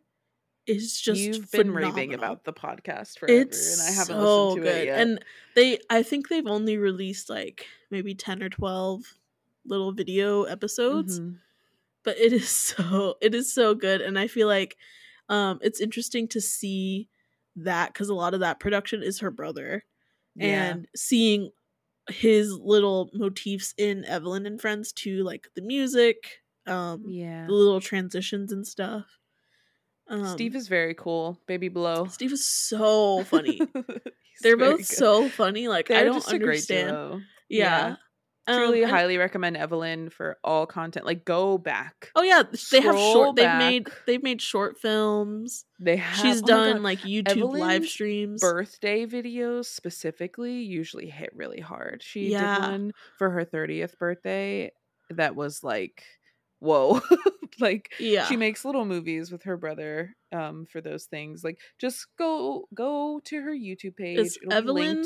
is just you've been raving about the podcast forever, it's and I haven't so listened to good it yet. and they i think they've only released like maybe 10 or 12 little video episodes Mhm. but it is so it is so good and i feel like um it's interesting to see that because a lot of that production is her brother yeah. and seeing his little motifs in evelyn and friends too like the music um yeah. the little transitions and stuff um Steve is very cool. Baby blow. steve is so funny they're both good. so funny like They're i don't just a great understand yeah, Um, Truly, and- highly recommend Evelyn for all content. Like, go back. oh yeah they have short they've made they've made short films They have. she's oh done like youtube live streams birthday videos specifically usually hit really hard. She Yeah. did one for her 30th birthday that was like, whoa. like yeah she makes little movies with her brother um for those things. Like just go go to her YouTube page. Is It'll Evelyn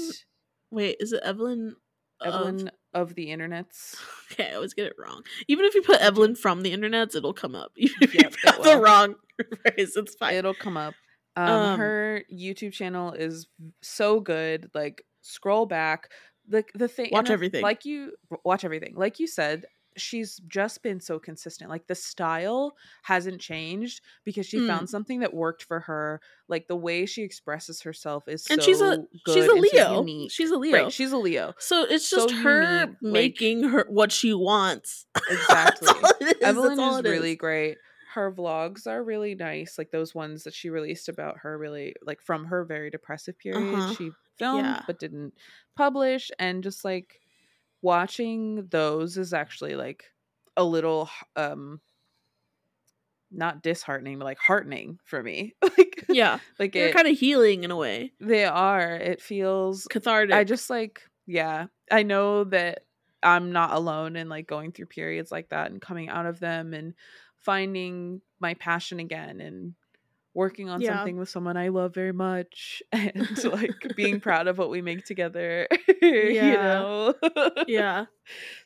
wait is it evelyn Evelyn of the internets. Okay, I always get it wrong. Even if you put Evelyn from the internets, it'll come up. Even if Yep, you put the wrong phrase, it's fine. It'll come up. Um, Um, her YouTube channel is so good. Like scroll back. The the thing Watch everything. Like you watch everything. Like you said, she's just been so consistent. Like the style hasn't changed because she Mm. found something that worked for her. Like the way she expresses herself is and so she's a good she's a and so Leo. she's a Leo. Right, she's a Leo. so it's so just her unique, like- making her what she wants. Exactly. That's all it is. That's Evelyn is it really great. Her vlogs are really nice. Like those ones that she released about her really like from her very depressive period. Uh-huh. She filmed Yeah. but didn't publish and just like watching those is actually like a little um not disheartening but like heartening for me. like Yeah, like they're kind of healing in a way, they are. It feels cathartic. I just like, yeah, I know that I'm not alone in like going through periods like that and coming out of them and finding my passion again and working on Yeah. something with someone I love very much and like being proud of what we make together. you Yeah. know? yeah.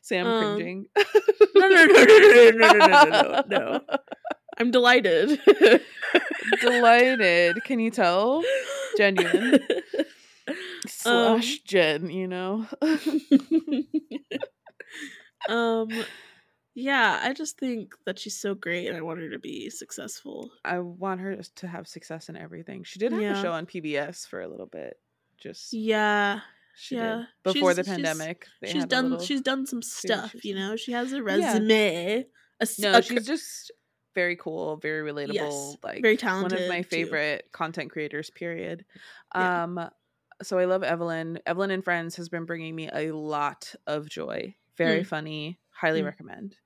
Sam Um, cringing. No, no, no, no, no, no, no, no, no, no. I'm delighted. Delighted. Can you tell? Genuine. Slash Jen, you know? um yeah i just think that she's so great and i want her to be successful I want her to have success in everything. She did have Yeah. a show on PBS for a little bit. Just yeah she yeah. did before She's- the she's- pandemic. she's had done little- she's done some stuff you know she has a Yeah. resume a, s- no, a she's just very cool, very relatable. yes like very talented. one of my too. favorite content creators. Period. Yeah. Um, so I love Evelyn. Evelyn and Friends has been bringing me a lot of joy. Very Mm. funny. Highly Mm. recommend.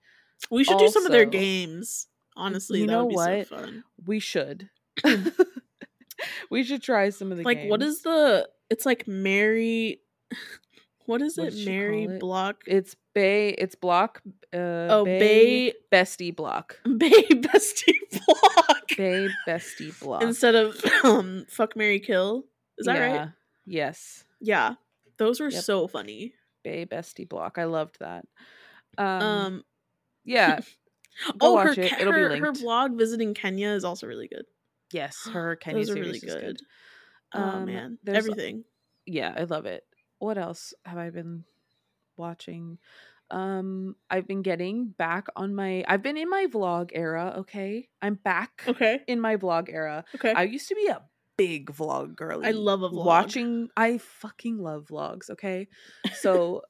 We should do some of their games honestly You that know would be what? so fun We should. we should try some of the like what games. is the it's like mary what is What it mary it? block It's Bay. It's Block. Uh, oh bay Bestie Block. bay bestie block Bay Bestie Block. instead of um fuck mary kill is that right Yes. Yeah, those were Yep. so funny. Bay Bestie Block. I loved that. Um. Um, yeah. Oh, her, it. It'll be her, her vlog visiting Kenya is also really good. Yes. Her Kenya those series really is good. good. Oh Um, man, everything. Yeah, I love it. What else have I been watching? Um, I've been getting back on my. I've been in my vlog era. Okay, I'm back Okay, in my vlog era. okay. I used to be a big vlog girl. I love a vlog. Watching, I fucking love vlogs. Okay, so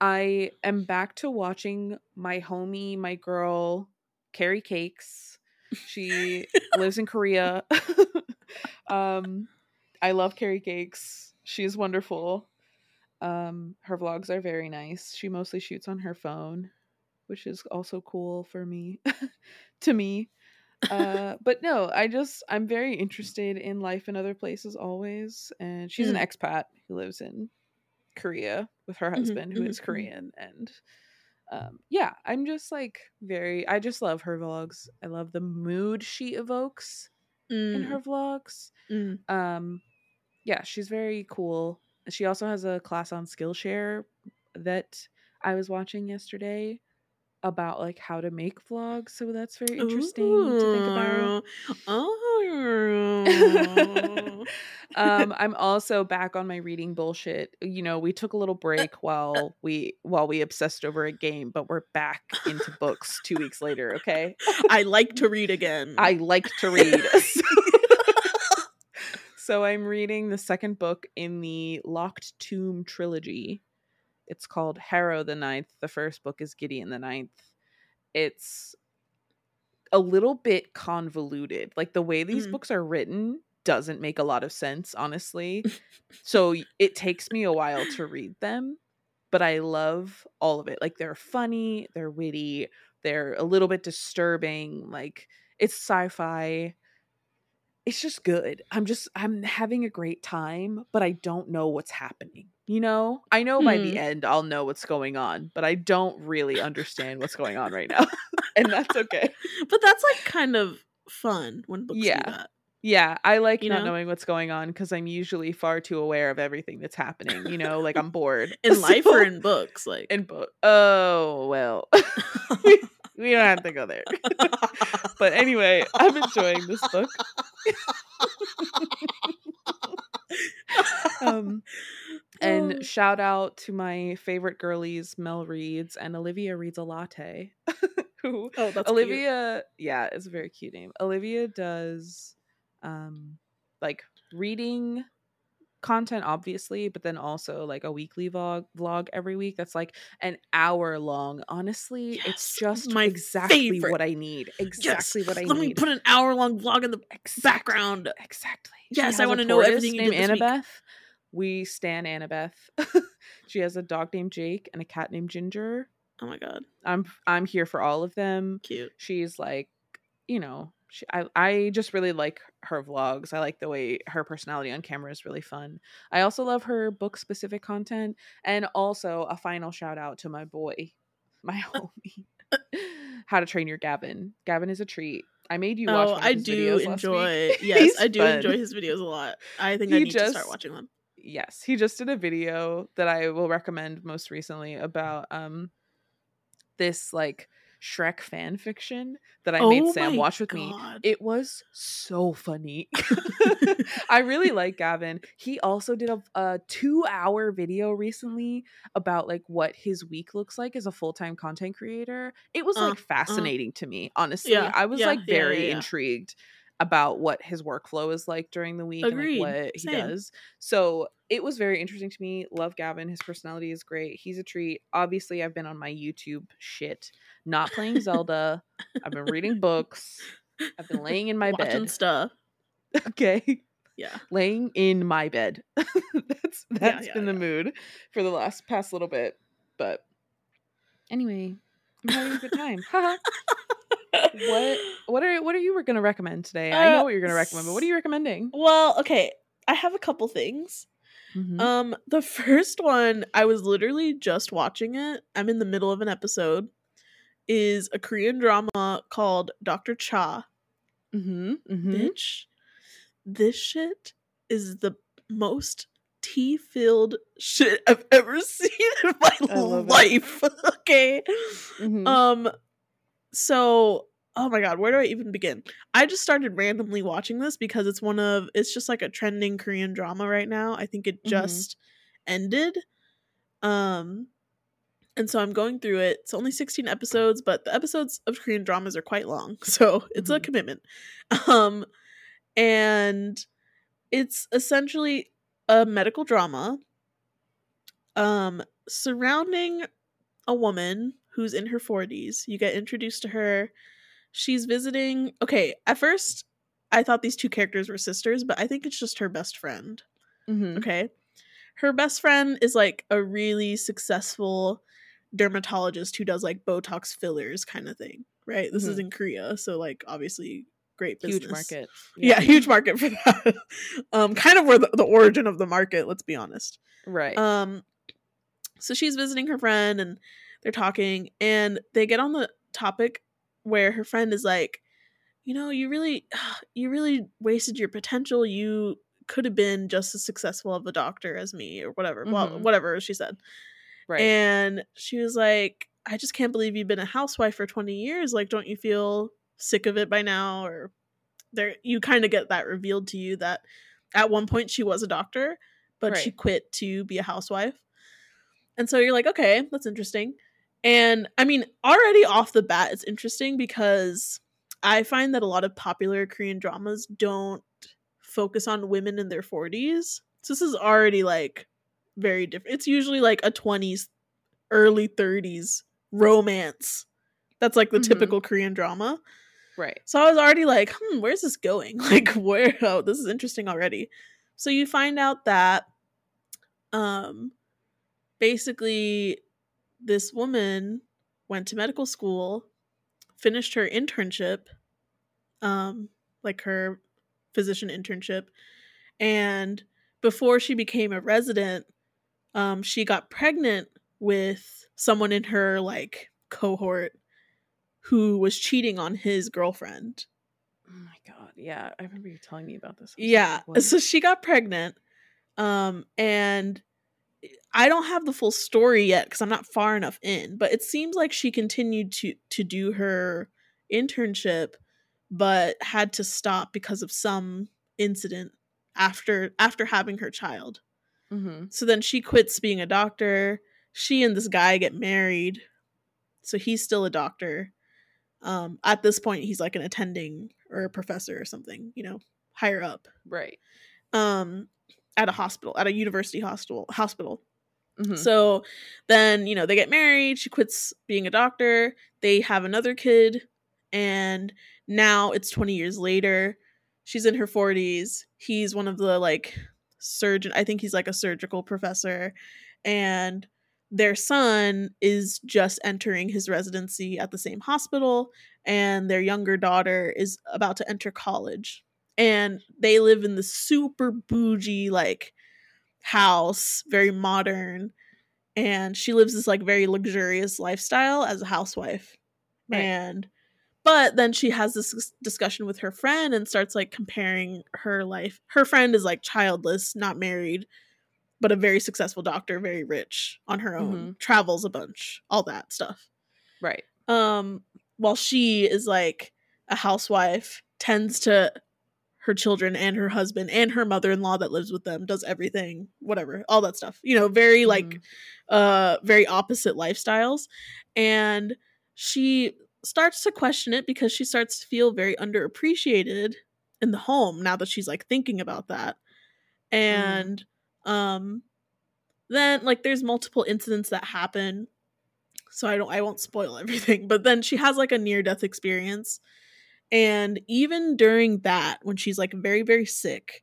I am back to watching my homie, my girl, CariCakes. She lives in Korea. um, I love CariCakes. She is wonderful. Um, her vlogs are very nice. She mostly shoots on her phone, which is also cool for me. to me. uh but no i just i'm very interested in life in other places always and she's Mm. an expat who lives in korea with her Mhm, husband who mhm, is mhm. korean and um yeah i'm just like very i just love her vlogs i love the mood she evokes in Mm, her vlogs mm. um yeah she's very cool she also has a class on skillshare that i was watching yesterday about like how to make vlogs so that's very interesting to think about Oh. um i'm also back on my reading bullshit. You know we took a little break while we while we obsessed over a game but we're back into books two weeks later okay? I like to read again. i like to read. So i'm reading the second book in the locked tomb trilogy. It's called harrow the ninth. The first book is gideon the ninth. It's a little bit convoluted like the way these Mhm. books are written doesn't make a lot of sense honestly. So it takes me a while to read them but i love all of it. Like they're funny they're witty they're a little bit disturbing like it's sci-fi it's just good i'm just i'm having a great time but i don't know what's happening you know i know by the Hmm. end i'll know what's going on but i don't really understand what's going on right now and that's okay but that's like kind of fun when books Yeah. do that. Yeah, I like You not know? knowing what's going on because I'm usually far too aware of everything that's happening. You know, like I'm bored In life or in books, like in book. Oh well, we, we don't have to go there. but anyway, I'm enjoying this book. Um, and Oh. shout out to my favorite girlies, Mel Reads and Olivia Reads a Latte. who oh, that's cute. Olivia, yeah, it's a very cute name. Olivia does um like reading content obviously, but then also like a weekly vlog vlog every week that's like an hour long. Honestly, Yes, it's just my exactly favorite. what I need. Yes, Exactly what I need. Let me put an hour long vlog in the Exactly. background. Exactly. Yes, I wanna know everything you named this week. Annabeth. We stan Annabeth. she has a dog named Jake and a cat named Ginger. Oh my god, I'm I'm here for all of them. cute. She's like, you know, she, I I just really like her vlogs. I like the way her personality on camera is really fun. I also love her book specific content and also a final shout out to my boy, my homie. How to Train Your Gavin. Gavin is a treat. I made you watch Oh, I do videos enjoy. Yes, I do fun. enjoy his videos a lot. I think I He need to start watching them. yes he just did a video that i will recommend most recently about um this like shrek fan fiction that i made Oh sam watch with me it was so funny i really like gavin he also did a, a two hour video recently about like what his week looks like as a full-time content creator it was Uh, like fascinating to me honestly Yeah, i was yeah, like very yeah. intrigued about what his workflow is like during the week Agreed. and like what he Same. does so it was very interesting to me. Love Gavin. His personality is great. He's a treat. Obviously, I've been on my YouTube shit, not playing Zelda. I've been reading books. I've been laying in my watching bed. stuff. Okay. Yeah. Laying in my bed. that's that's yeah, been the yeah. mood for the last past little bit. But anyway, I'm having a good time. What what are what are you gonna recommend today? I know Uh, what you're gonna recommend, but what are you recommending? Well, okay. I have a couple things. Mhm. Um, the first one, I was literally just watching it. I'm in the middle of an episode. Is a Korean drama called Dr. Cha. Mhm. Mhm. Bitch, this shit is the most tea filled shit I've ever seen in my it. life. okay. Mhm. Um, so oh my god, where do I even begin? I just started randomly watching this because it's one of it's just like a trending Korean drama right now. I think it Mhm. just ended. Um and so I'm going through it. It's only 16 episodes, but the episodes of Korean dramas are quite long. So it's a Mhm. commitment. Um and it's essentially a medical drama um surrounding a woman who's in her 40s. You get introduced to her. She's visiting. Okay, at first I thought these two characters were sisters, but I think it's just her best friend. Mhm. Okay. Her best friend is like a really successful dermatologist who does like Botox fillers kind of thing, right? This is Mhm. in Korea, so like obviously great business. Huge market. Yeah, huge market for that. um, kind of where the, the origin of the market. Let's be honest. Right. Um, so she's visiting her friend and they're talking, and they get on the topic where her friend is like, you know, you really, you really wasted your potential. You could have been just as successful of a doctor as me, or whatever. Well, Mhm. whatever she said. Right. And she was like, I just can't believe you've been a housewife for 20 years. Like, don't you feel sick of it by now? Or there, you kind of get that revealed to you that at one point she was a doctor, but she quit to be a housewife. And so you're like, okay, that's interesting. And I mean, already off the bat, it's interesting because I find that a lot of popular Korean dramas don't focus on women in their 40s. So this is already like very different. It's usually like a 20s, early 30s romance. That's like the Mhm. typical Korean drama. right. So I was already like, hmm, where's this going? Like, where? Oh, this is interesting already. So you find out that, um, basically, this woman went to medical school, finished her internship, um, like her physician internship, and before she became a resident, um, she got pregnant with someone in her like cohort who was cheating on his girlfriend. Oh my god. Yeah, I remember you telling me about this. Was like, Yeah. So she got pregnant. Um and I don't have the full story yet cuz I'm not far enough in, but it seems like she continued to to do her internship but had to stop because of some incident after after having her child. Mhm. So then she quits being a doctor. She and this guy get married. So he's still a doctor. Um, at this point, he's like an attending or a professor or something, you know, higher up. Right. Um, at a hospital, at a university hospital. Hospital. Mhm. So then, you know, they get married. She quits being a doctor. They have another kid. And now it's 20 years later. She's in her 40s. He's one of the like surgeon, I think he's like a surgical professor. And their son is just entering his residency at the same hospital. And their younger daughter is about to enter college. And they live in the super bougie, like, house, very modern, and she lives this like very luxurious lifestyle as a housewife. Right. And but then she has this discussion with her friend and starts like comparing her life. Her friend is like childless, not married, but a very successful doctor, very rich on her own, travels a bunch, all that stuff. Right. Um while she is like a housewife, tends to her children and her husband and her mother-in-law that lives with them, does everything, whatever, all that stuff. You know, very like Mhm. uh very opposite lifestyles and she starts to question it because she starts to feel very underappreciated in the home now that she's like thinking about that. And um then like there's multiple incidents that happen so i don't i won't spoil everything but then she has like a near death experience. And even during that when she's like very very sick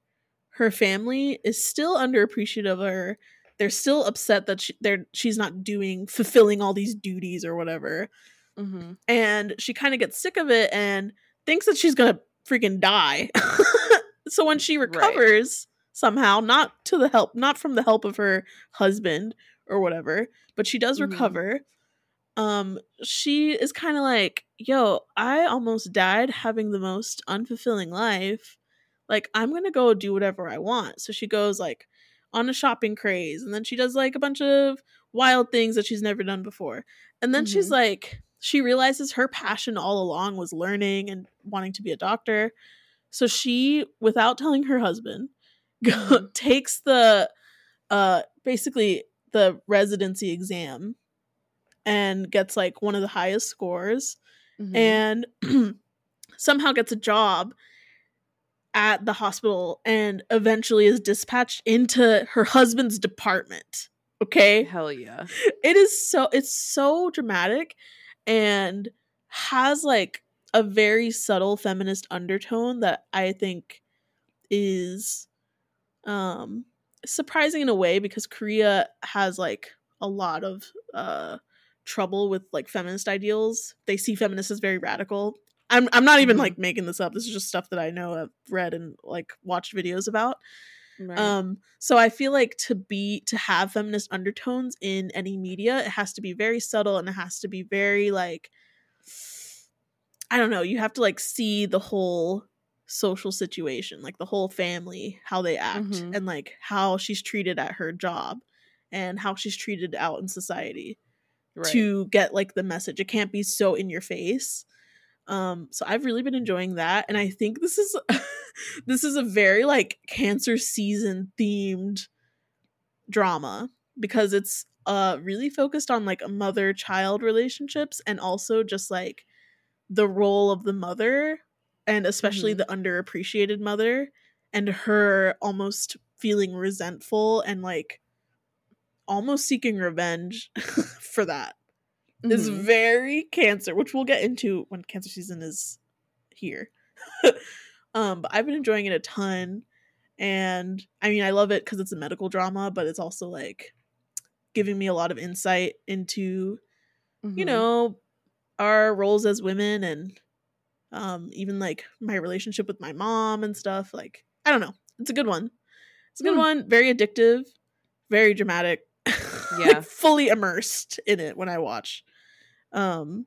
her family is still underappreciative of her. They're still upset that she, they're she's not doing fulfilling all these duties or whatever Mhm. and she kind of gets sick of it and thinks that she's gonna freaking die so when she Right. recovers somehow not to the help not from the help of her husband or whatever but she does Mhm. recover um she is kind of like yo i almost died having the most unfulfilling life like i'm gonna go do whatever i want so she goes like on a shopping craze and then she does like a bunch of wild things that she's never done before and then she's Mhm. like she realizes her passion all along was learning and wanting to be a doctor so she without telling her husband Mhm. takes the uh basically the residency exam and gets like one of the highest scores Mhm. and somehow gets a job at the hospital and eventually is dispatched into her husband's department okay hell yeah. it is so it's so dramatic and has like a very subtle feminist undertone that i think is um surprising in a way because korea has like a lot of uh trouble with like feminist ideals. They see feminists as very radical. I'm I'm not even Mhm. like making this up. This is just stuff that I know I've read and like watched videos about. Right. Um so I feel like to be to have feminist undertones in any media, it has to be very subtle and it has to be very like I don't know, you have to like see the whole social situation, like the whole family, how they act Mhm. and like how she's treated at her job and how she's treated out in society right. to get like the message. It can't be so in your face. Um so I've really been enjoying that and I think this is this is a very like cancer season themed drama because it's uh really focused on like mother child relationships and also just like the role of the mother and especially Mhm. the underappreciated mother and her almost feeling resentful and like almost seeking revenge for that is Mhm. very cancer which we'll get into when cancer season is here um but i've been enjoying it a ton and i mean i love it because it's a medical drama but it's also like giving me a lot of insight into you Mhm. know our roles as women and um even like my relationship with my mom and stuff like i don't know it's a good one it's a good Hmm. one very addictive very dramatic Yeah. like fully immersed in it when i watch um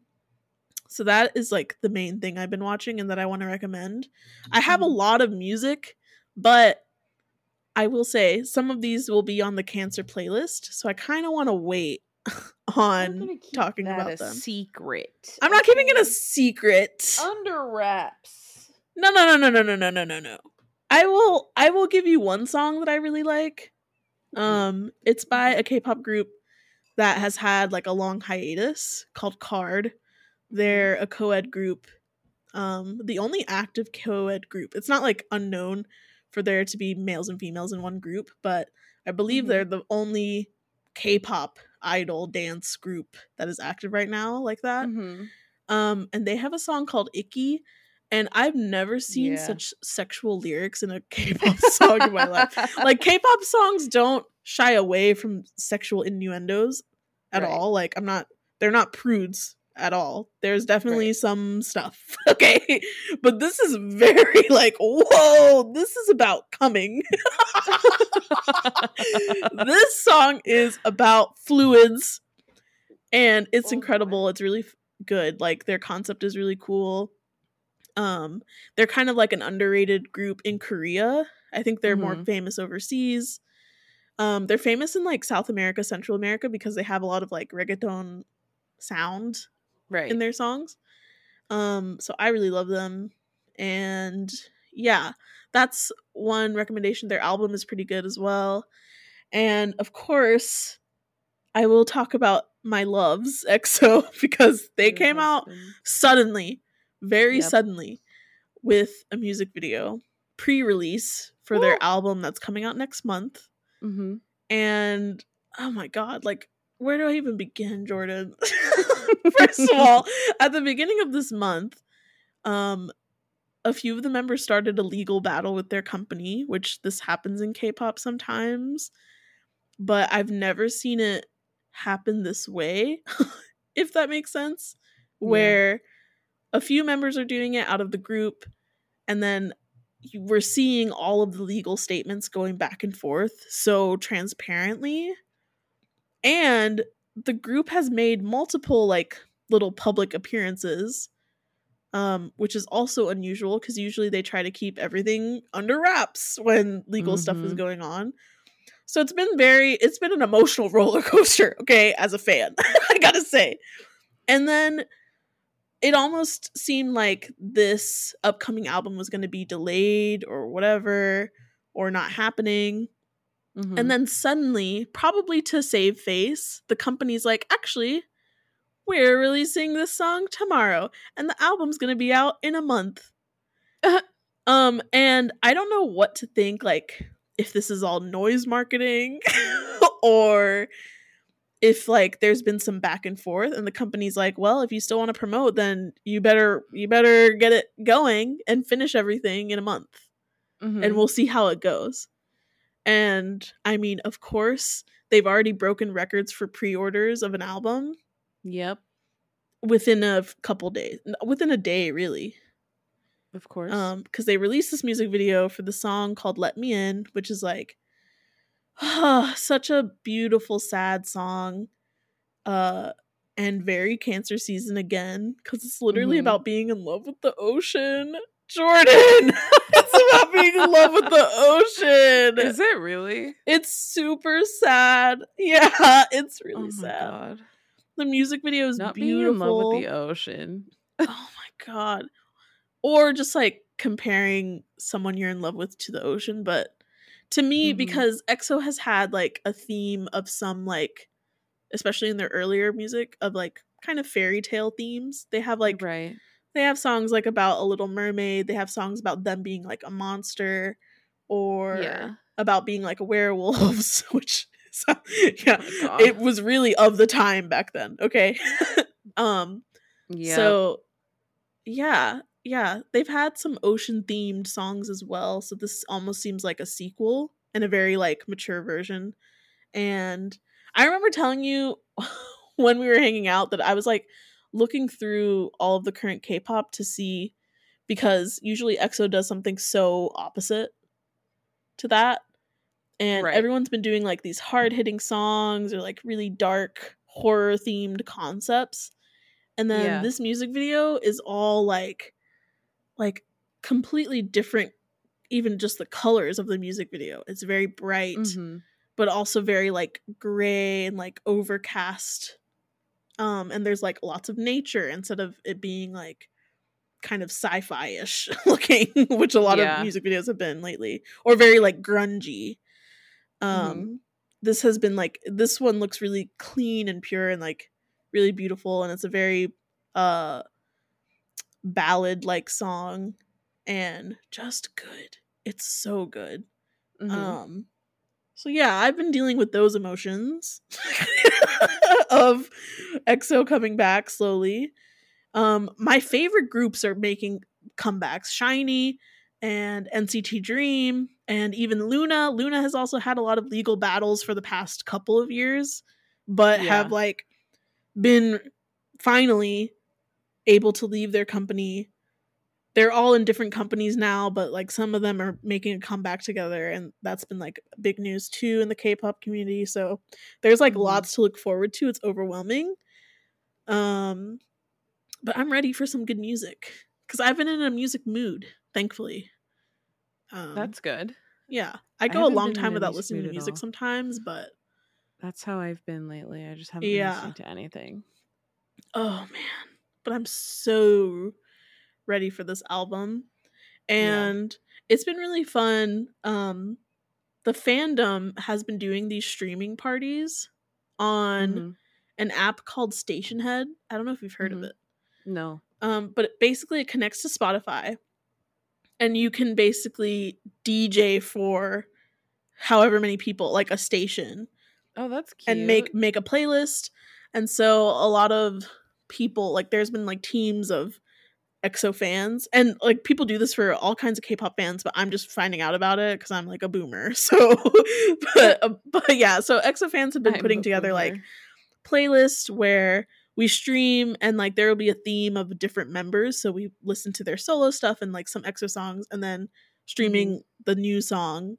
so that is like the main thing i've been watching and that i want to recommend i have a Mhm. lot of music but i will say some of these will be on the cancer playlist so i kind of want to wait on talking about a them secret. i'm not keeping it a secret under wraps. no no no no no no no no no no i will i will give you one song that i really like um it's by a k-pop group that has had like a long hiatus called KARD they're a co-ed group um the only active co-ed group it's not like unknown for there to be males and females in one group but i believe Mhm. they're the only k-pop idol dance group that is active right now like that Mhm. um and they have a song called icky and i've never seen Yeah. such sexual lyrics in a k-pop song in my life like k-pop songs don't shy away from sexual innuendos at Right. all. Like i'm not they're not prudes at all. There's definitely Right. some stuff okay? But this is very like whoa this is about coming. This song is about fluids and it's Oh my. incredible. It's really f- good. Like their concept is really cool. Um they're kind of like an underrated group in korea. I think they're more Mhm. famous overseas um they're famous in like south america central america because they have a lot of like reggaeton sound right. in their songs. Um, so I really love them. And yeah, that's one recommendation. Their album is pretty good as well. And of course, I will talk about my loves EXO because they came out suddenly, very Yep. suddenly, with a music video pre-release for their album that's coming out next month. Mhm. And oh my god, like where do I even begin, Jordan? First of all, at the beginning of this month, um a few of the members started a legal battle with their company, which this happens in K-pop sometimes, but I've never seen it happen this way, if that makes sense, Yeah. where a few members are doing it out of the group and then we're seeing all of the legal statements going back and forth so transparently. And the group has made multiple like little public appearances um which is also unusual because usually they try to keep everything under wraps when legal stuff is Mhm. going on. So it's been very it's been an emotional roller coaster okay as a fan i gotta say. And then it almost seemed like this upcoming album was going to be delayed or whatever or not happening Mhm. and then suddenly, probably to save face, the company's like, actually, we're releasing this song tomorrow, and the album's gonna be out in a month. um, and I don't know what to think, like, if this is all noise marketing or if like there's been some back and forth and the company's like well if you still want to promote then you better you better get it going and finish everything in a month Mhm. and we'll see how it goes. And I mean, of course, they've already broken records for pre-orders of an album. Yep. within a couple days, within a day, really. Of course. Um, because they released this music video for the song called "Let Me In," which is like such a beautiful, sad song. Uh, and very cancer season again because it's literally Mhm. about being in love with the ocean. Jordan, it's about being in love with the ocean. Is it really? It's super sad. Yeah, it's really oh my sad. god. The music video is Not beautiful. being in love with the ocean. oh my god. Or just like comparing someone you're in love with to the ocean, but to me Mhm. because EXO has had like a theme of some like especially in their earlier music of like kind of fairy tale themes. They have like right. they have songs like about a little mermaid, they have songs about them being like a monster or Yeah. about being like werewolves, which so, yeah, Oh it was really of the time back then. Okay, um, Yeah. so yeah, yeah, they've had some ocean themed songs as well. So this almost seems like a sequel and a very like mature version. And I remember telling you when we were hanging out that I was like looking through all of the current K-pop to see because usually EXO does something so opposite to that. And Right. everyone's been doing like these hard-hitting songs or like really dark horror themed concepts. And then Yeah. this music video is all like like completely different even just the colors of the music video. It's very bright Mhm. but also very like gray and like overcast. Um, and there's like lots of nature instead of it being like kind of sci-fi-ish looking, which a lot Yeah. of music videos have been lately, or very like grungy. Um, this has been like this one looks really clean and pure and like really beautiful, and it's a very uh ballad like song and just good. It's so good. Mhm. Um so yeah, I've been dealing with those emotions of EXO coming back slowly. Um my favorite groups are making comebacks. SHINee and NCT Dream and even LOONA. LOONA has also had a lot of legal battles for the past couple of years, but Yeah. have like been finally able to leave their company they're all in different companies now, but like some of them are making a comeback together, and that's been like big news too in the K-pop community. So there's like Mhm. lots to look forward to. It's overwhelming, um, but I'm ready for some good music because I've been in a music mood, thankfully. Um, That's good. yeah. I I go a long time without listening to music sometimes, but That's how I've been lately. I just haven't Yeah. listening to anything. Oh man. But I'm so ready for this album. And it's been really fun. Um the fandom has been doing these streaming parties on Mhm. an app called Stationhead. I don't know if you've heard Mhm. of it. No. Um but it, basically it connects to Spotify and you can basically DJ for however many people like a station Oh, that's cute. and make make a playlist and so a lot of people like there's been like teams of exo fans and like people do this for all kinds of k-pop fans but i'm just finding out about it because i'm like a boomer so but uh, but yeah so exo fans have been I'm putting together like boomer. playlists where we stream and like there will be a theme of different members so we listen to their solo stuff and like some exo songs and then streaming Mm-hmm. the new song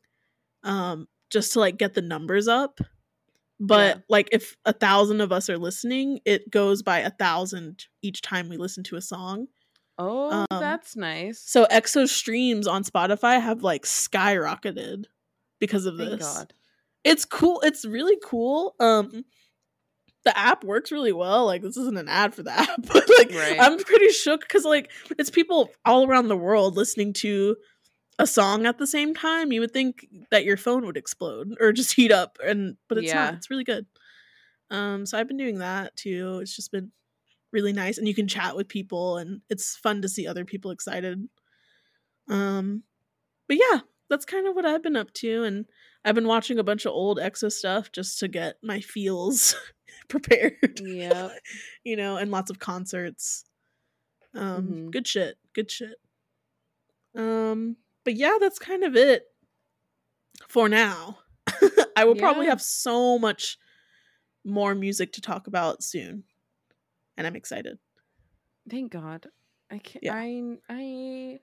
um just to like get the numbers up but Yeah. like if a thousand of us are listening it goes by a thousand each time we listen to a song Oh, um, that's nice. so exo streams on spotify have like skyrocketed because of Thank this God. it's cool it's really cool um the app works really well like this isn't an ad for the app but like Right. i'm pretty shook because like it's people all around the world listening to a song at the same time you would think that your phone would explode or just heat up and but it's Yeah. not it's really good um so i've been doing that too it's just been really nice and you can chat with people and it's fun to see other people excited um but yeah that's kind of what i've been up to and i've been watching a bunch of old exo stuff just to get my feels prepared Yeah. you know and lots of concerts um Mhm. good shit good shit um but yeah that's kind of it for now i will probably have so much more music to talk about soon and I'm excited. Thank God. I can't. Yeah. I I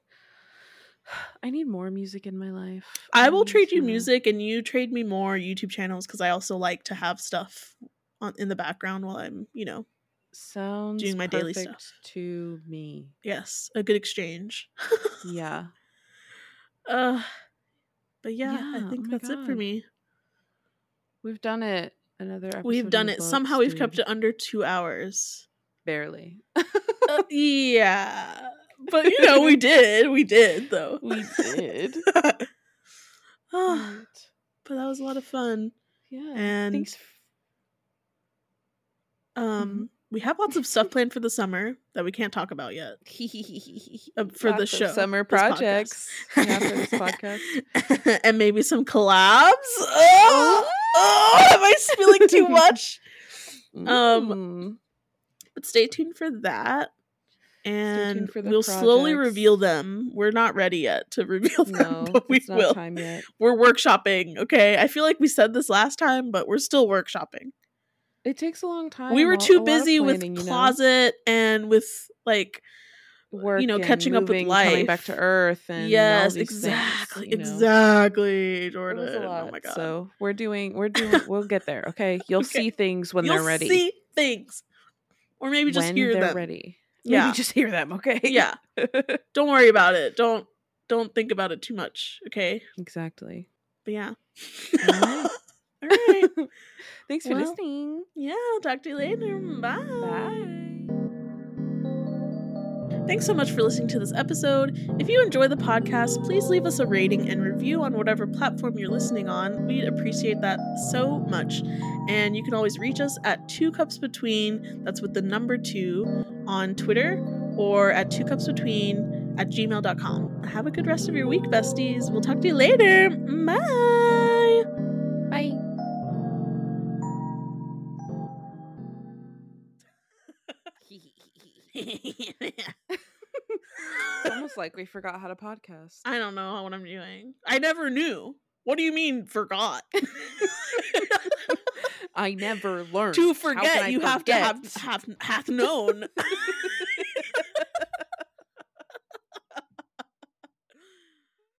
I need more music in my life. I will I'm trade you music and you trade me more YouTube channels because I also like to have stuff on in the background while I'm, you know, Sounds doing my daily stuff. to me. yes, a good exchange. Yeah. Uh, but yeah, Yeah, I think oh that's it for me. We've done it. Another episode We've done it. books, Somehow we've kept it under two hours. barely. Uh, yeah, but you know we did. We did though. we did. oh, but that was a lot of fun. Yeah. And Thanks. Um, we have lots of stuff planned for the summer that we can't talk about yet. uh, for the Lots of show, summer projects. Yeah, for this podcast. and maybe some collabs. Oh, oh, am I spilling too much? Um, Mm. But stay tuned for that. And for we'll slowly reveal them. We're not ready yet to reveal them, no, but we it's not will. time yet. We're workshopping. Okay, I feel like we said this last time, but we're still workshopping. It takes a long time. we were too busy with planning, you know? closet and with like work, you know, catching up with moving, coming back to Earth, and yes, these things, exactly, you know? exactly, Jordan. Oh my god. So we're doing, we're doing, we'll get there. Okay, you'll Okay. see things when You'll they're ready. see things, or maybe just when hear they're them. ready. Yeah. Maybe just hear them. Okay. Yeah. Don't worry about it. Don't don't think about it too much. Okay. exactly. But yeah. All right. All right. Thanks for Well, listening. Yeah. I'll talk to you later. Mm, bye. Bye. Thanks so much for listening to this episode. If you enjoy the podcast, please leave us a rating and review on whatever platform you're listening on. We'd appreciate that so much. And you can always reach us at Two Cups Between, that's with the number two, on Twitter or at Two Cups Between at gmail.com. Have a good rest of your week, besties. We'll talk to you later. Bye. It's almost like we forgot how to podcast. I don't know what I'm doing. I never knew. What do you mean forgot? I never learned. to forget, you have to forget? have have hath known.